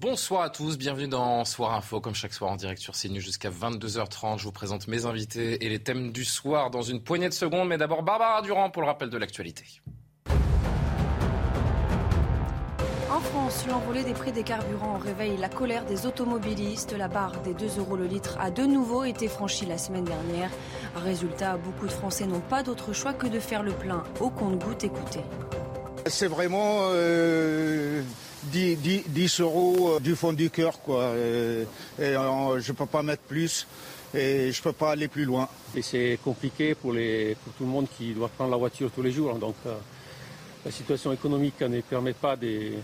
Bonsoir à tous, bienvenue dans Soir Info comme chaque soir en direct sur CNews jusqu'à 22h30. Je vous présente mes invités et les thèmes du soir dans une poignée de secondes, mais d'abord Barbara Durand pour le rappel de l'actualité. En France, l'envolée des prix des carburants réveille la colère des automobilistes. La barre des 2 euros le litre a de nouveau été franchie la semaine dernière. Résultat, beaucoup de Français n'ont pas d'autre choix que de faire le plein au compte-goutte. Écoutez. C'est vraiment euh, 10, 10, 10 euros euh, du fond du cœur. Quoi. Euh, et, je ne peux pas mettre plus et je ne peux pas aller plus loin. Et c'est compliqué pour, les, pour tout le monde qui doit prendre la voiture tous les jours. Donc, euh, la situation économique ne permet pas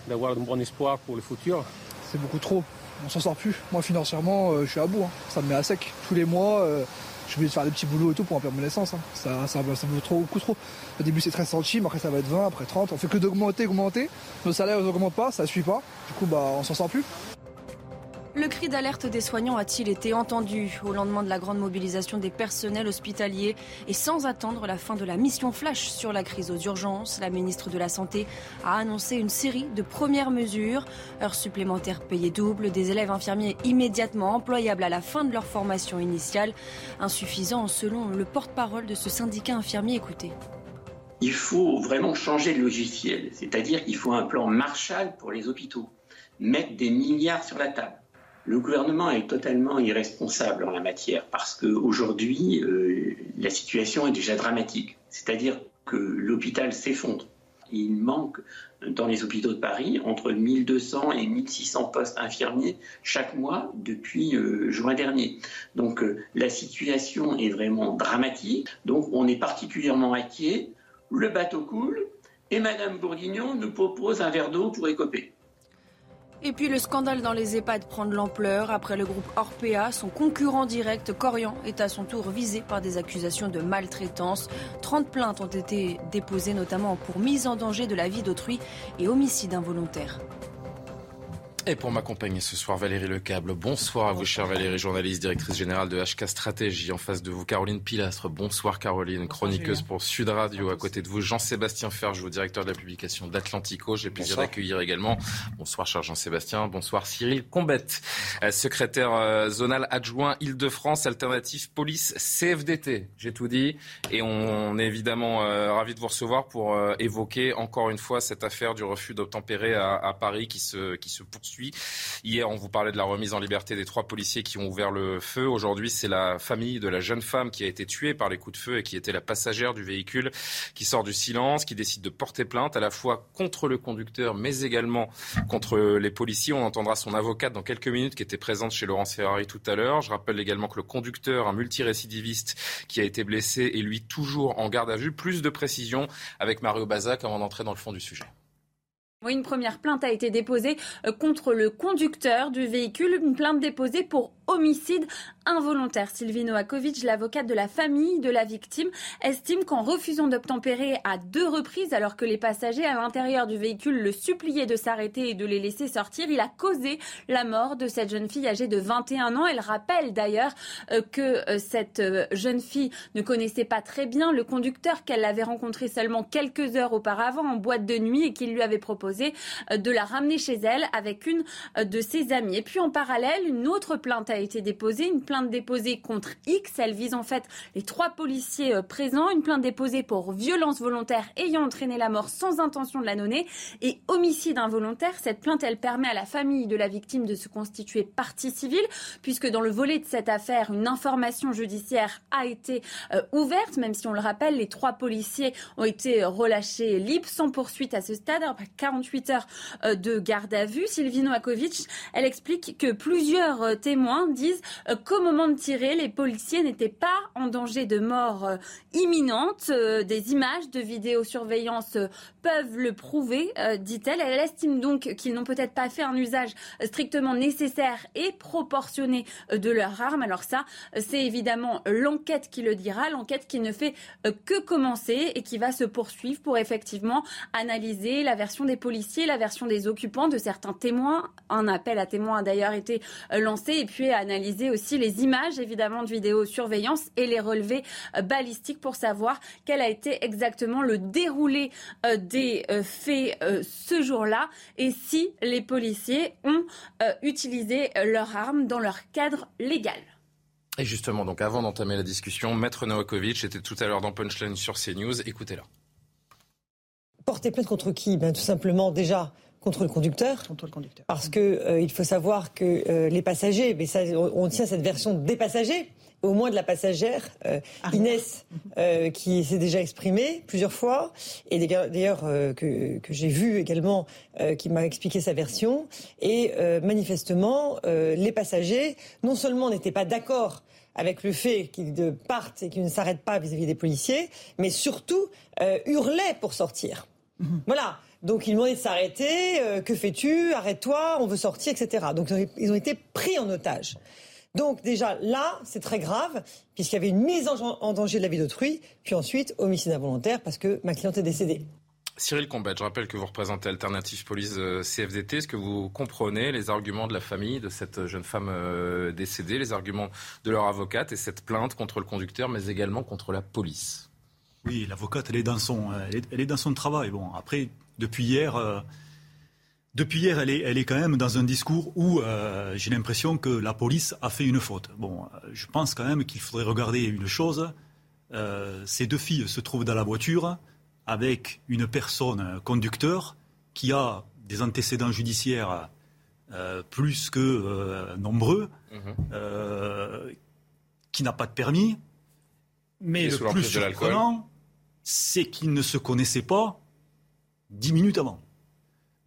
d'avoir un bon espoir pour le futur. C'est beaucoup trop. On s'en sort plus. Moi, financièrement, euh, je suis à bout. hein. Ça me met à sec. Tous les mois, euh, je de faire des petits boulots et tout pour en payer mon essence. hein. Ça, ça, ça trop, beaucoup trop. Au début, c'est 13 centimes. Après, ça va être 20, après 30. On fait que d'augmenter, augmenter. Nos salaires n'augmentent pas, ça suit pas. Du coup, bah, on s'en sort plus. Le cri d'alerte des soignants a-t-il été entendu au lendemain de la grande mobilisation des personnels hospitaliers et sans attendre la fin de la mission flash sur la crise aux urgences La ministre de la Santé a annoncé une série de premières mesures. Heures supplémentaires payées double, des élèves infirmiers immédiatement employables à la fin de leur formation initiale. Insuffisant selon le porte-parole de ce syndicat infirmier. Écoutez. Il faut vraiment changer de logiciel, c'est-à-dire qu'il faut un plan Marshall pour les hôpitaux, mettre des milliards sur la table. Le gouvernement est totalement irresponsable en la matière parce qu'aujourd'hui, euh, la situation est déjà dramatique. C'est-à-dire que l'hôpital s'effondre. Il manque dans les hôpitaux de Paris entre 1200 et 1600 postes infirmiers chaque mois depuis euh, juin dernier. Donc euh, la situation est vraiment dramatique. Donc on est particulièrement inquiet. Le bateau coule et Madame Bourguignon nous propose un verre d'eau pour écoper. Et puis le scandale dans les EHPAD prend de l'ampleur. Après le groupe Orpea, son concurrent direct, Corian, est à son tour visé par des accusations de maltraitance. 30 plaintes ont été déposées notamment pour mise en danger de la vie d'autrui et homicide involontaire. Et pour m'accompagner ce soir, Valérie Lecable. Bonsoir à vous, chère Valérie, journaliste, directrice générale de HK Stratégie. En face de vous, Caroline Pilastre. Bonsoir, Caroline, chroniqueuse pour Sud Radio. À côté de vous, Jean-Sébastien Ferjou, directeur de la publication d'Atlantico. J'ai le plaisir d'accueillir également. Bonsoir, cher Jean-Sébastien. Bonsoir, Cyril Combette, euh, secrétaire euh, zonal adjoint Île-de-France, alternative police CFDT. J'ai tout dit. Et on est évidemment euh, ravis de vous recevoir pour euh, évoquer encore une fois cette affaire du refus d'obtempérer à, à Paris qui se, qui se poursuit Hier, on vous parlait de la remise en liberté des trois policiers qui ont ouvert le feu. Aujourd'hui, c'est la famille de la jeune femme qui a été tuée par les coups de feu et qui était la passagère du véhicule qui sort du silence, qui décide de porter plainte à la fois contre le conducteur, mais également contre les policiers. On entendra son avocate dans quelques minutes qui était présente chez Laurence Ferrari tout à l'heure. Je rappelle également que le conducteur, un multirécidiviste qui a été blessé, est lui toujours en garde à vue. Plus de précisions avec Mario Bazac avant d'entrer dans le fond du sujet. Une première plainte a été déposée euh, contre le conducteur du véhicule, une plainte déposée pour homicide involontaire. Sylvie Noakovic, l'avocate de la famille de la victime, estime qu'en refusant d'obtempérer à deux reprises, alors que les passagers à l'intérieur du véhicule le suppliaient de s'arrêter et de les laisser sortir, il a causé la mort de cette jeune fille âgée de 21 ans. Elle rappelle d'ailleurs euh, que euh, cette euh, jeune fille ne connaissait pas très bien le conducteur qu'elle avait rencontré seulement quelques heures auparavant en boîte de nuit et qu'il lui avait proposé de la ramener chez elle avec une de ses amies. Et puis en parallèle, une autre plainte a été déposée, une plainte déposée contre X. Elle vise en fait les trois policiers euh, présents, une plainte déposée pour violence volontaire ayant entraîné la mort sans intention de la donner et homicide involontaire. Cette plainte, elle permet à la famille de la victime de se constituer partie civile, puisque dans le volet de cette affaire, une information judiciaire a été euh, ouverte, même si on le rappelle, les trois policiers ont été relâchés libres sans poursuite à ce stade, après 48 heures euh, de garde à vue. Sylvie Noakovic, elle explique que plusieurs euh, témoins disent qu'au moment de tirer, les policiers n'étaient pas en danger de mort imminente. Des images de vidéosurveillance peuvent le prouver, dit-elle. Elle estime donc qu'ils n'ont peut-être pas fait un usage strictement nécessaire et proportionné de leur arme. Alors ça, c'est évidemment l'enquête qui le dira, l'enquête qui ne fait que commencer et qui va se poursuivre pour effectivement analyser la version des policiers, la version des occupants, de certains témoins. Un appel à témoins a d'ailleurs été lancé et puis analyser aussi les images évidemment de vidéosurveillance et les relevés balistiques pour savoir quel a été exactement le déroulé euh, des euh, faits euh, ce jour-là et si les policiers ont utilisé leurs armes dans leur cadre légal. Et justement, donc avant d'entamer la discussion, Maître Novakovic était tout à l'heure dans Punchline sur CNews. Écoutez-la. Porter plainte contre qui? Ben, Tout simplement, déjà, contre le conducteur. Contre le conducteur. Parce qu'il euh, il faut savoir que euh, les passagers, mais ça, on tient cette version des passagers, au moins de la passagère euh, Inès, qui s'est déjà exprimée plusieurs fois, et d'ailleurs que, que j'ai vu également, qui m'a expliqué sa version. Et manifestement, les passagers, non seulement n'étaient pas d'accord avec le fait qu'ils partent et qu'ils ne s'arrêtent pas vis-à-vis des policiers, mais surtout hurlaient pour sortir. Mhm. Voilà. Donc ils demandaient de s'arrêter. Euh, que fais-tu Arrête-toi, on veut sortir, etc. Donc ils ont été pris en otage. Donc déjà là, c'est très grave, puisqu'il y avait une mise en, danger de la vie d'autrui, puis ensuite homicide involontaire, parce que ma cliente est décédée. Cyril Combet, je rappelle que vous représentez Alternative Police euh, CFDT. Est-ce que vous comprenez les arguments de la famille de cette jeune femme euh, décédée, les arguments de leur avocate et cette plainte contre le conducteur, mais également contre la police? Oui, l'avocate, elle est dans son, elle est dans son travail. Bon, après, depuis hier, euh, depuis hier, elle est, elle est quand même dans un discours où euh, j'ai l'impression que la police a fait une faute. Bon, euh, je pense quand même qu'il faudrait regarder une chose. ces deux filles se trouvent dans la voiture avec une personne conducteur qui a des antécédents judiciaires plus que nombreux, mhm. qui n'a pas de permis. Mais le plus surprenant, c'est qu'ils ne se connaissaient pas dix minutes avant.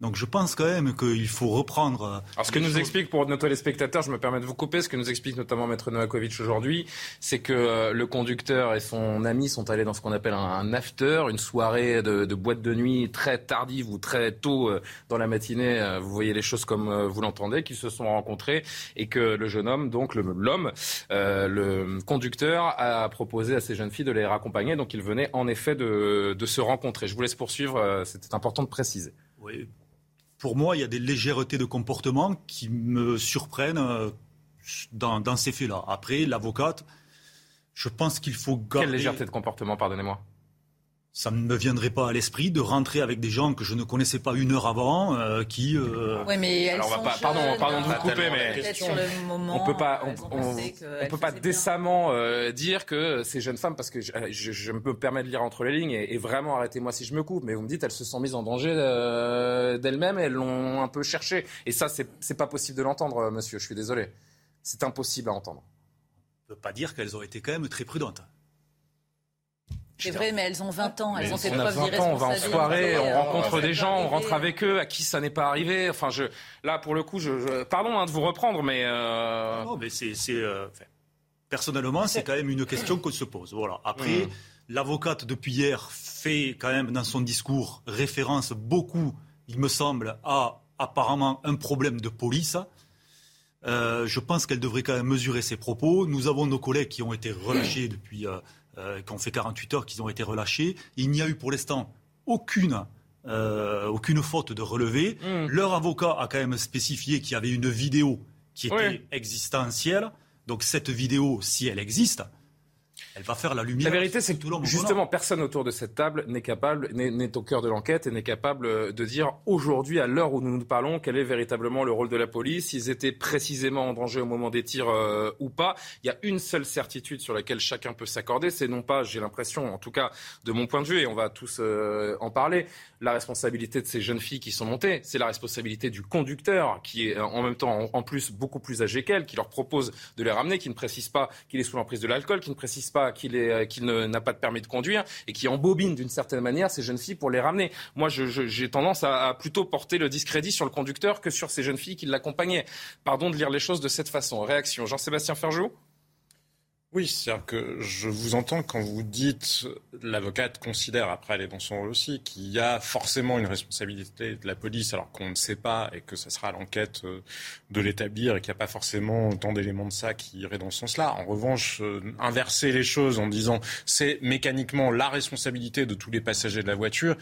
Donc je pense quand même qu'il faut reprendre. Euh, Alors ce que nous explique pour nos téléspectateurs, je me permets de vous couper, ce que nous explique notamment Maître Novakovic aujourd'hui, c'est que euh, le conducteur et son ami sont allés dans ce qu'on appelle un, after, une soirée de, boîte de nuit très tardive ou très tôt euh, dans la matinée. vous voyez les choses comme vous l'entendez, qu'ils se sont rencontrés et que le jeune homme, donc l'homme, le conducteur, a proposé à ces jeunes filles de les raccompagner. Donc ils venaient en effet de, de se rencontrer. Je vous laisse poursuivre. C'était important de préciser. Oui, pour moi, il y a des légèretés de comportement qui me surprennent euh, dans, ces faits-là. Après, l'avocate, je pense qu'il faut garder... Quelle légèreté de comportement, pardonnez-moi? Ça ne me viendrait pas à l'esprit de rentrer avec des gens que je ne connaissais pas une heure avant, euh, qui. Euh... Oui, mais elles Alors, on va pas, pardon, pardon de vous couper, mais sur le moment, on peut pas, on, peut pas décemment euh, dire que ces jeunes femmes, parce que je, je, me permets de lire entre les lignes, et, vraiment arrêtez-moi si je me coupe, mais vous me dites elles se sont mises en danger euh, d'elles-mêmes, elles l'ont un peu cherché, et ça c'est pas possible de l'entendre, monsieur. Je suis désolé, c'est impossible à entendre. On peut pas dire qu'elles ont été quand même très prudentes. C'est vrai, mais elles ont 20 ans, elles ont fait preuve On va en soirée, on rencontre des gens, on rentre avec eux, à qui ça n'est pas arrivé. Enfin, je, là, pour le coup, je, pardon hein, de vous reprendre, mais. Euh... Non, mais c'est. Euh, personnellement, c'est quand même une question qu'on se pose. Voilà. Après, mmh. l'avocate, depuis hier, fait quand même dans son discours référence beaucoup, il me semble, à apparemment un problème de police. Euh, je pense qu'elle devrait quand même mesurer ses propos. Nous avons nos collègues qui ont été relâchés depuis. Euh, euh, qui ont fait 48 heures, qu'ils ont été relâchés. Il n'y a eu pour l'instant aucune, euh, aucune faute de relevé. Hmm. Leur avocat a quand même spécifié qu'il y avait une vidéo qui était existentielle. Donc cette vidéo, si elle existe, elle va faire la lumière. La vérité, c'est que justement, personne autour de cette table n'est capable, n'est au cœur de l'enquête et n'est capable euh, de dire aujourd'hui, à l'heure où nous nous parlons, quel est véritablement le rôle de la police, s'ils étaient précisément en danger au moment des tirs euh, ou pas. Il y a une seule certitude sur laquelle chacun peut s'accorder, c'est non pas, j'ai l'impression, en tout cas de mon point de vue, et on va tous euh, en parler, la responsabilité de ces jeunes filles qui sont montées, c'est la responsabilité du conducteur qui est en même temps en, plus beaucoup plus âgé qu'elle, qui leur propose de les ramener, qui ne précise pas qu'il est sous l'emprise de l'alcool, qui ne précise pas qu'il n'a pas de permis de conduire et qui embobine d'une certaine manière ces jeunes filles pour les ramener. Moi, j'ai tendance à, plutôt porter le discrédit sur le conducteur que sur ces jeunes filles qui l'accompagnaient. Pardon de lire les choses de cette façon. Réaction, Jean-Sébastien Ferjou? Oui, c'est-à-dire que je vous entends quand vous dites, l'avocate considère, après elle est dans son rôle aussi, qu'il y a forcément une responsabilité de la police alors qu'on ne sait pas et que ça sera l'enquête euh, de l'établir et qu'il n'y a pas forcément tant d'éléments de ça qui iraient dans ce sens-là. En revanche, euh, inverser les choses en disant c'est mécaniquement la responsabilité de tous les passagers de la voiture,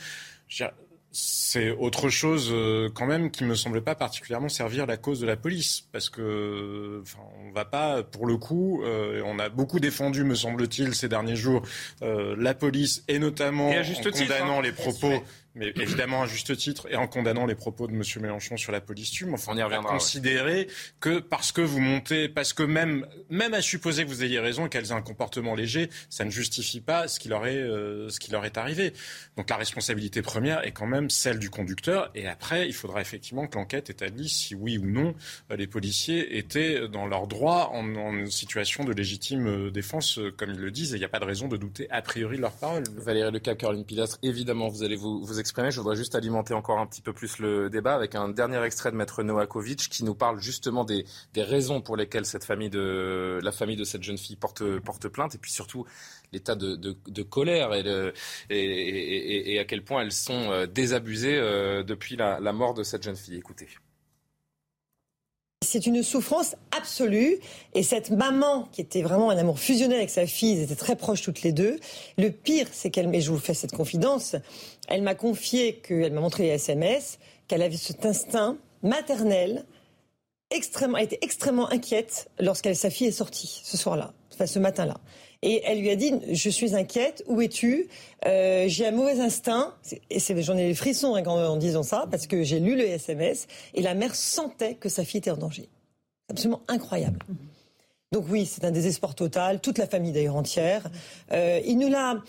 c'est autre chose euh, quand même qui me semble pas particulièrement servir la cause de la police parce que enfin, on va pas pour le coup euh, on a beaucoup défendu me semble-t-il ces derniers jours euh, la police et notamment en condamnant hein. les propos mais évidemment à juste titre, et en condamnant les propos de M. Mélenchon sur la police tue, enfin, on y reviendra. Considérer que parce que vous montez, parce que même, même à supposer que vous ayez raison, qu'elles aient un comportement léger, ça ne justifie pas ce qui leur est, euh, ce qui leur est arrivé. Donc la responsabilité première est quand même celle du conducteur, et après, il faudra effectivement que l'enquête établisse si oui ou non euh, les policiers étaient dans leur droit en, en situation de légitime euh, défense, comme ils le disent, et il n'y a pas de raison de douter a priori de leurs paroles. Valérie Lecap, Caroline Pilastre, évidemment, vous allez vous, vous je voudrais juste alimenter encore un petit peu plus le débat avec un dernier extrait de Maître Noakovic qui nous parle justement des, raisons pour lesquelles cette famille de, la famille de cette jeune fille porte, plainte et puis surtout l'état de, colère et, à quel point elles sont euh, désabusées euh, depuis la mort de cette jeune fille. Écoutez. C'est une souffrance absolue. Et cette maman, qui était vraiment un amour fusionnel avec sa fille, ils étaient très proches toutes les deux. Le pire, c'est qu'elle, mais je vous fais cette confidence, elle m'a confié qu'elle m'a montré les SMS, qu'elle avait cet instinct maternel, extrêmement, elle était extrêmement inquiète lorsqu'elle, sa fille est sortie ce soir-là, enfin ce matin-là. Et elle lui a dit Je suis inquiète, où es-tu? Euh, J'ai un mauvais instinct. Et j'en ai les frissons hein, en disant ça, parce que j'ai lu le SMS. Et la mère sentait que sa fille était en danger. Absolument incroyable. Donc oui, c'est un désespoir total, toute la famille d'ailleurs entière. Euh, il nous l'a.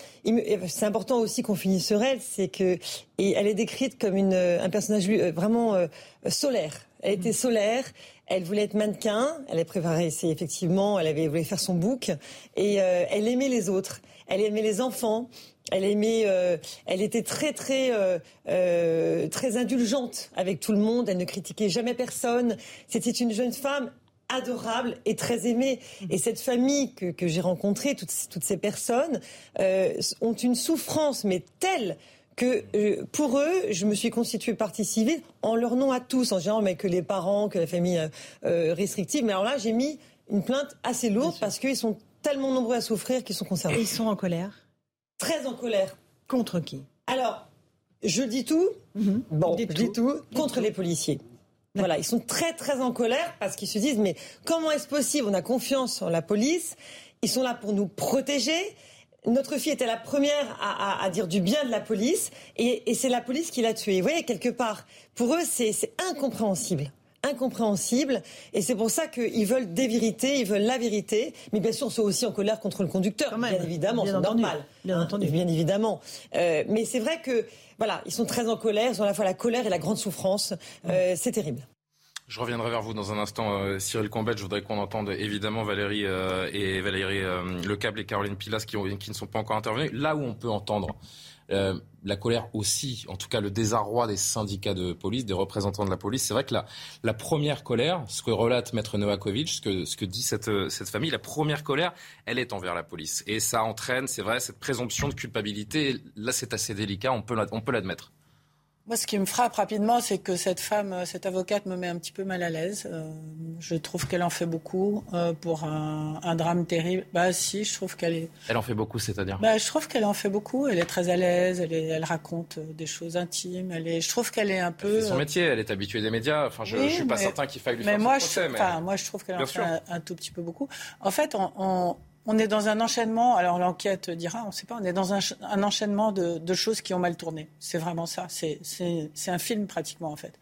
C'est important aussi qu'on finisse sur elle, c'est que et elle est décrite comme une, un personnage euh, vraiment euh, solaire. Elle était solaire. Elle voulait être mannequin. Elle a préparé, c'est effectivement, elle avait voulu faire son book et euh, elle aimait les autres. Elle aimait les enfants. Elle aimait, euh, elle était très très euh, très indulgente avec tout le monde. Elle ne critiquait jamais personne. C'était une jeune femme adorable et très aimée. Et cette famille que, que j'ai rencontrée, toutes, toutes, ces personnes, ont une souffrance mais telle que euh, pour eux, je me suis constituée partie civile en leur nom à tous, en général, mais que les parents, que la famille euh, euh, restrictive. Mais alors là, j'ai mis une plainte assez lourde parce qu'ils sont tellement nombreux à souffrir qu'ils sont concernés. ils sont en colère? Très en colère. Contre qui? Alors, je dis tout. Mhm. Bon, je dis tout. Contre les policiers. Voilà, ils sont très très en colère parce qu'ils se disent mais comment est-ce possible? On a confiance en la police. Ils sont là pour nous protéger notre fille était la première à, dire du bien de la police et, c'est la police qui l'a tuée. Vous voyez, quelque part, pour eux, c'est incompréhensible incompréhensible. Et c'est pour ça qu'ils veulent des vérités, ils veulent la vérité. Mais bien sûr, ils sont aussi en colère contre le conducteur, bien évidemment, c'est normal. Bien entendu. Bien évidemment. Euh, mais c'est vrai que, voilà, ils sont très en colère, ils ont à la fois la colère et la grande souffrance. Euh, c'est terrible. Je reviendrai vers vous dans un instant, euh, Cyril Combette. Je voudrais qu'on entende évidemment Valérie euh, et Valérie euh, Lecable et Caroline Pilas qui, qui, ne sont pas encore intervenus. Là où on peut entendre la colère aussi, en tout cas le désarroi des syndicats de police, des représentants de la police, c'est vrai que la, la, première colère, ce que relate Maître Novakovic, ce que, ce que dit cette, cette famille, la première colère, elle est envers la police. Et ça entraîne, c'est vrai, cette présomption de culpabilité. Là, c'est assez délicat, on peut l'admettre. Moi, ce qui me frappe rapidement, c'est que cette femme, euh, cette avocate me met un petit peu mal à l'aise. Euh, je trouve qu'elle en fait beaucoup euh, pour un, un, drame terrible. Bah si, je trouve qu'elle est... Elle en fait beaucoup, c'est-à-dire? Bah, Je trouve qu'elle en fait beaucoup. Elle est très à l'aise, elle, elle raconte des choses intimes. Elle est, je trouve qu'elle est un peu... C'est son métier, elle est habituée des médias. Enfin, je ne suis pas certain qu'il faille lui mais faire moi, procès, je, mais... moi, je trouve qu'elle en fait un, tout petit peu beaucoup. En fait, on on est dans un enchaînement, alors l'enquête dira, on ne sait pas, on est dans un, enchaînement de, choses qui ont mal tourné. C'est vraiment ça. C'est un film pratiquement en fait.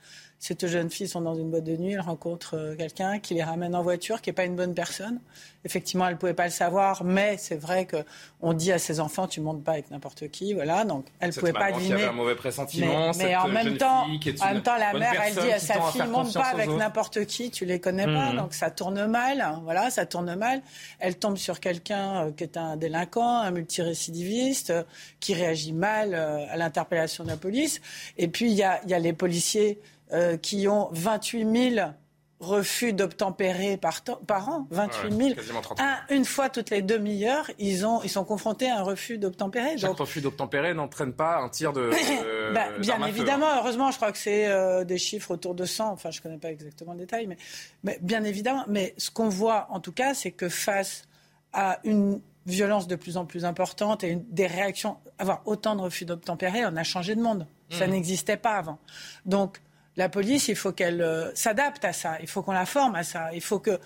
Ces deux jeunes filles sont dans une boîte de nuit, elles rencontrent euh, quelqu'un qui les ramène en voiture, qui n'est pas une bonne personne. Effectivement, elles ne pouvaient pas le savoir, mais c'est vrai qu'on dit à ses enfants, tu montes pas avec n'importe qui, voilà. Donc, elles ne pouvaient pas deviner. un mauvais pressentiment. Mais, en même temps, en même temps, la mère, elle dit à sa fille, monte pas avec n'importe qui, tu les connais pas, mmh. donc ça tourne mal, hein, voilà, ça tourne mal. Elle tombe sur quelqu'un euh, qui est un délinquant, un multirécidiviste, euh, qui réagit mal à l'interpellation de la police. Et puis, il y a, y a les policiers euh, qui ont 28 000 refus d'obtempérer par, par, an, 28 000. une fois toutes les demi-heures, ils, ont, ils sont confrontés à un refus d'obtempérer. Chaque refus d'obtempérer n'entraîne pas un tir de. Bah, bien évidemment, heureusement, je crois que c'est euh, des chiffres autour de 100. Enfin, je ne connais pas exactement le détail, mais, mais bien évidemment. Mais ce qu'on voit, en tout cas, c'est que face à une violence de plus en plus importante et des réactions, avoir autant de refus d'obtempérer, on a changé de monde. Ça mmh. n'existait pas avant. Donc, la police, il faut qu'elle euh, s'adapte à ça. Il faut qu'on la forme à ça. Il faut que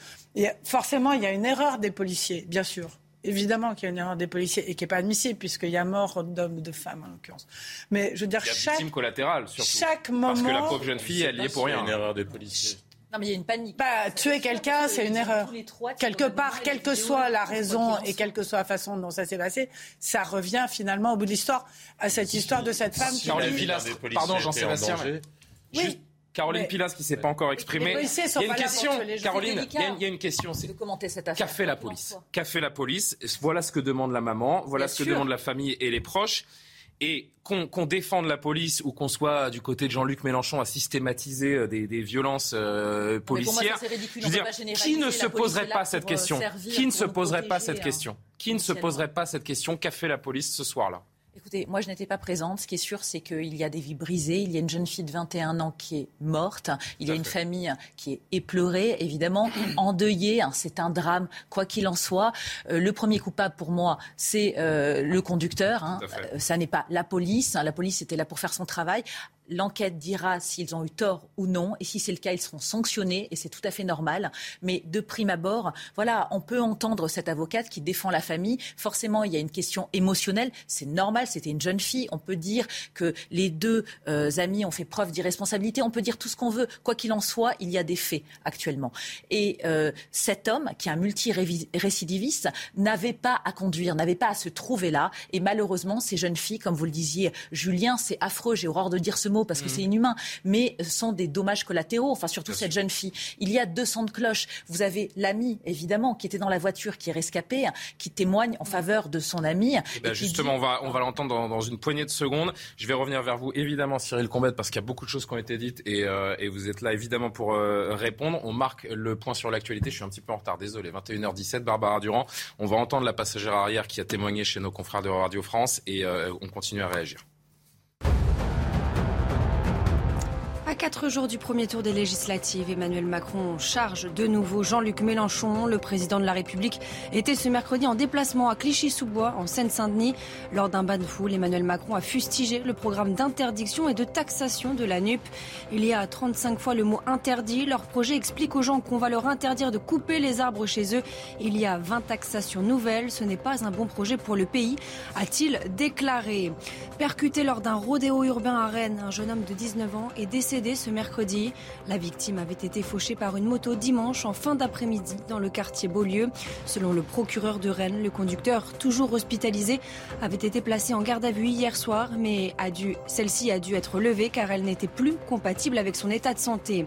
forcément, il y a une erreur des policiers, bien sûr. Évidemment qu'il y a une erreur des policiers et qui n'est pas admissible puisqu'il y a mort d'hommes, de femmes en l'occurrence. Mais je veux dire, il y a chaque victime collatérale surtout. Chaque moment. Parce que la pauvre jeune fille, elle y est pour rien. Une erreur des policiers. Non, mais il y a une panique. Bah, tuer quelqu'un, c'est une erreur. Quelque part, quelle que soit la raison et quelle que soit la façon dont ça s'est passé, ça revient finalement au bout de l'histoire à cette histoire de cette femme qui. Pardon, Jean-Sébastien. Oui. Caroline Pilas qui ne s'est pas encore exprimée. Il y a une question, Caroline, il y, a une question. C'est qu'a fait la police Qu'a fait la police Voilà ce que demande la maman, voilà ce que demande la famille et les proches. Et qu'on défende la police ou qu'on soit du côté de Jean-Luc Mélenchon à systématiser euh, des, violences euh, policières, je veux dire, qui ne se poserait pas cette question? Qui ne se poserait pas cette question? Qui ne se poserait pas cette question? Qu'a fait la police ce soir-là? Écoutez, moi je n'étais pas présente. Ce qui est sûr, c'est qu'il y a des vies brisées. Il y a une jeune fille de 21 ans qui est morte. Il y a une famille qui est éplorée, évidemment, endeuillée. Hein, c'est un drame, quoi qu'il en soit. Euh, le premier coupable pour moi, c'est euh, le conducteur. Hein. Euh, ça n'est pas la police. Hein. La police était là pour faire son travail. L'enquête dira s'ils ont eu tort ou non. Et si c'est le cas, ils seront sanctionnés. Et c'est tout à fait normal. Mais de prime abord, voilà, on peut entendre cette avocate qui défend la famille. Forcément, il y a une question émotionnelle. C'est normal. C'était une jeune fille. On peut dire que les deux euh, amis ont fait preuve d'irresponsabilité. On peut dire tout ce qu'on veut. Quoi qu'il en soit, il y a des faits actuellement. Et euh, cet homme, qui est un multirécidiviste, n'avait pas à conduire, n'avait pas à se trouver là. Et malheureusement, ces jeunes filles, comme vous le disiez, Julien, c'est affreux. J'ai horreur de dire ce mot parce que mhm. c'est inhumain, mais sont des dommages collatéraux, enfin surtout cette jeune fille. Il y a 200 de cloches. Vous avez l'ami, évidemment, qui était dans la voiture, qui est rescapé, qui témoigne en faveur de son ami. Eh ben, justement, on va, on va l'entendre dans, une poignée de secondes. Je vais revenir vers vous, évidemment, Cyril Combette, parce qu'il y a beaucoup de choses qui ont été dites et, euh, vous êtes là, évidemment, pour euh, répondre. On marque le point sur l'actualité. Je suis un petit peu en retard, désolé. 21h17, Barbara Durand. On va entendre la passagère arrière qui a témoigné chez nos confrères de Radio France et euh, on continue à réagir. À quatre jours du premier tour des législatives, Emmanuel Macron charge de nouveau Jean-Luc Mélenchon. Le président de la République était ce mercredi en déplacement à Clichy-sous-Bois, en Seine-Saint-Denis. Lors d'un bain de foule, Emmanuel Macron a fustigé le programme d'interdiction et de taxation de la NUP. Il y a 35 fois le mot interdit. Leur projet explique aux gens qu'on va leur interdire de couper les arbres chez eux. Il y a 20 taxations nouvelles. Ce n'est pas un bon projet pour le pays, a-t-il déclaré. Percuté lors d'un rodéo urbain à Rennes, un jeune homme de 19 ans est décédé ce mercredi. La victime avait été fauchée par une moto dimanche en fin d'après-midi dans le quartier Beaulieu. Selon le procureur de Rennes, le conducteur, toujours hospitalisé, avait été placé en garde à vue hier soir, mais celle-ci a dû être levée car elle n'était plus compatible avec son état de santé.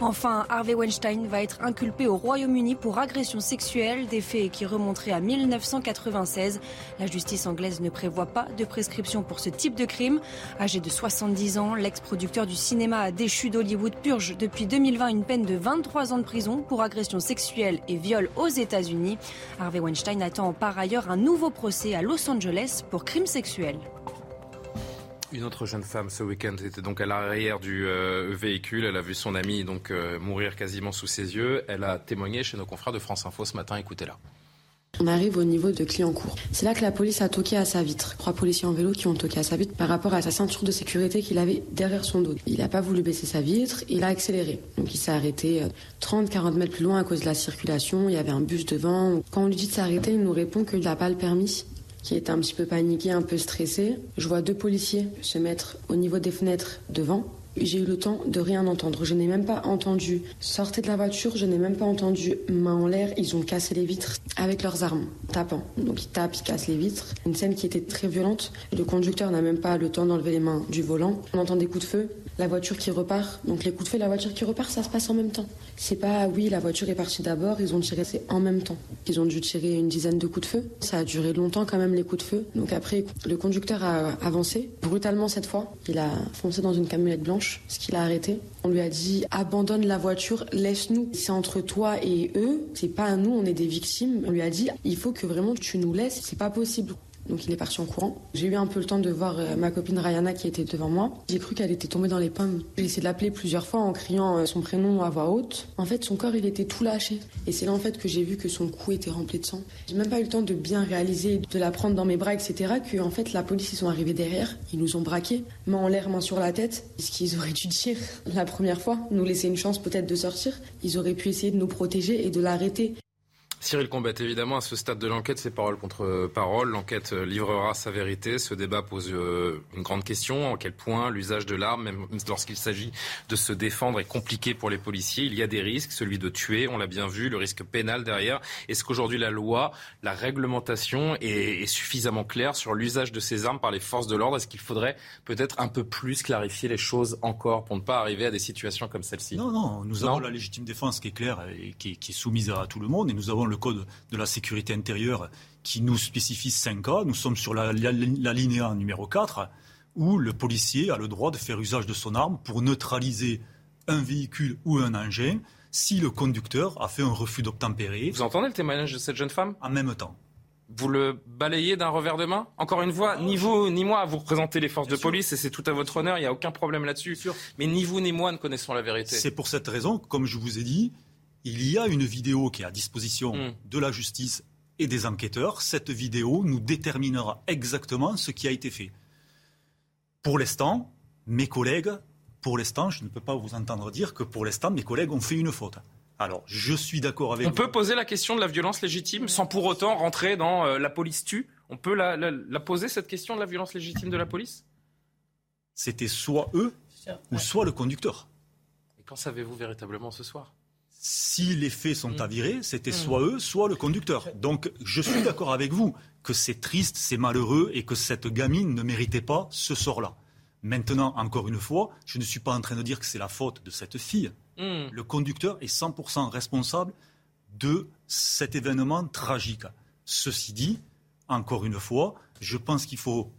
Enfin, Harvey Weinstein va être inculpé au Royaume-Uni pour agression sexuelle, des faits qui remonteraient à 1996. La justice anglaise ne prévoit pas de prescription pour ce type de crime. Âgé de 70 ans, l'ex-producteur du cinéma déchu d'Hollywood purge depuis 2020 une peine de 23 ans de prison pour agression sexuelle et viol aux États-Unis. Harvey Weinstein attend par ailleurs un nouveau procès à Los Angeles pour crimes sexuels. Une autre jeune femme ce week-end était donc à l'arrière du euh, véhicule. Elle a vu son amie euh, mourir quasiment sous ses yeux. Elle a témoigné chez nos confrères de France Info ce matin. Écoutez-la. On arrive au niveau de Clignancourt. C'est là que la police a toqué à sa vitre. Trois policiers en vélo qui ont toqué à sa vitre par rapport à sa ceinture de sécurité qu'il avait derrière son dos. Il n'a pas voulu baisser sa vitre, il a accéléré. Donc il s'est arrêté 30-40 euh, mètres plus loin à cause de la circulation. Il y avait un bus devant. Quand on lui dit de s'arrêter, il nous répond qu'il n'a pas le permis qui est un petit peu paniqué, un peu stressé. Je vois deux policiers se mettre au niveau des fenêtres devant J'ai eu le temps de rien entendre. Je n'ai même pas entendu sortir de la voiture, je n'ai même pas entendu main en l'air. Ils ont cassé les vitres avec leurs armes, tapant. Donc ils tapent, ils cassent les vitres. Une scène qui était très violente. Le conducteur n'a même pas le temps d'enlever les mains du volant. On entend des coups de feu, la voiture qui repart. Donc les coups de feu, la voiture qui repart, ça se passe en même temps. C'est pas oui, la voiture est partie d'abord, ils ont tiré, c'est en même temps. Ils ont dû tirer une dizaine de coups de feu. Ça a duré longtemps quand même les coups de feu. Donc après, le conducteur a avancé brutalement cette fois. Il a foncé dans une camionnette blanche, ce qu'il a arrêté. On lui a dit abandonne la voiture, laisse-nous. C'est entre toi et eux, c'est pas à nous, on est des victimes. On lui a dit il faut que vraiment tu nous laisses, c'est pas possible. Donc il est parti en courant. J'ai eu un peu le temps de voir euh, ma copine Rayana qui était devant moi. J'ai cru qu'elle était tombée dans les pommes. J'ai essayé de l'appeler plusieurs fois en criant euh, son prénom à voix haute. En fait, son corps, il était tout lâché. Et c'est là en fait que j'ai vu que son cou était rempli de sang. J'ai même pas eu le temps de bien réaliser, de la prendre dans mes bras, etc. Que en fait, la police, ils sont arrivés derrière. Ils nous ont braqués, main en l'air, main sur la tête. Ce qu'ils auraient dû dire la première fois, nous laisser une chance peut-être de sortir? Ils auraient pu essayer de nous protéger et de l'arrêter. Cyril Combette, évidemment, à ce stade de l'enquête, c'est parole contre parole. L'enquête livrera sa vérité. Ce débat pose euh, une grande question. En quel point l'usage de l'arme, même lorsqu'il s'agit de se défendre, est compliqué pour les policiers? Il y a des risques, celui de tuer, on l'a bien vu, le risque pénal derrière. Est-ce qu'aujourd'hui la loi, la réglementation est, suffisamment claire sur l'usage de ces armes par les forces de l'ordre? Est-ce qu'il faudrait peut-être un peu plus clarifier les choses encore pour ne pas arriver à des situations comme celle-ci? Non, non, nous avons la légitime défense qui est claire et qui, qui est soumise à tout le monde et nous avons le Code de la sécurité intérieure qui nous spécifie 5 cas. Nous sommes sur la, linéa numéro 4 où le policier a le droit de faire usage de son arme pour neutraliser un véhicule ou un engin si le conducteur a fait un refus d'obtempérer. Vous entendez le témoignage de cette jeune femme? En même temps. Vous le balayez d'un revers de main? Encore une fois, ni vous ni moi, vous représentez les forces de police et c'est tout à votre honneur, il n'y a aucun problème là-dessus. Mais ni vous ni moi ne connaissons la vérité. C'est pour cette raison, comme je vous ai dit, il y a une vidéo qui est à disposition hmm. de la justice et des enquêteurs. Cette vidéo nous déterminera exactement ce qui a été fait. Pour l'instant, mes collègues, pour l'instant, je ne peux pas vous entendre dire que pour l'instant, mes collègues ont fait une faute. Alors, je suis d'accord avec On peut poser la question de la violence légitime sans pour autant rentrer dans euh, la police tue On peut la, poser, cette question de la violence légitime de la police? C'était soit eux ou soit le conducteur. Et qu'en savez-vous véritablement ce soir? Si les faits sont mm. avérés, c'était mm. soit eux, soit le conducteur. Donc je suis d'accord avec vous que c'est triste, c'est malheureux et que cette gamine ne méritait pas ce sort-là. Maintenant, encore une fois, je ne suis pas en train de dire que c'est la faute de cette fille. Mm. Le conducteur est 100% responsable de cet événement tragique. Ceci dit, encore une fois, je pense qu'il faut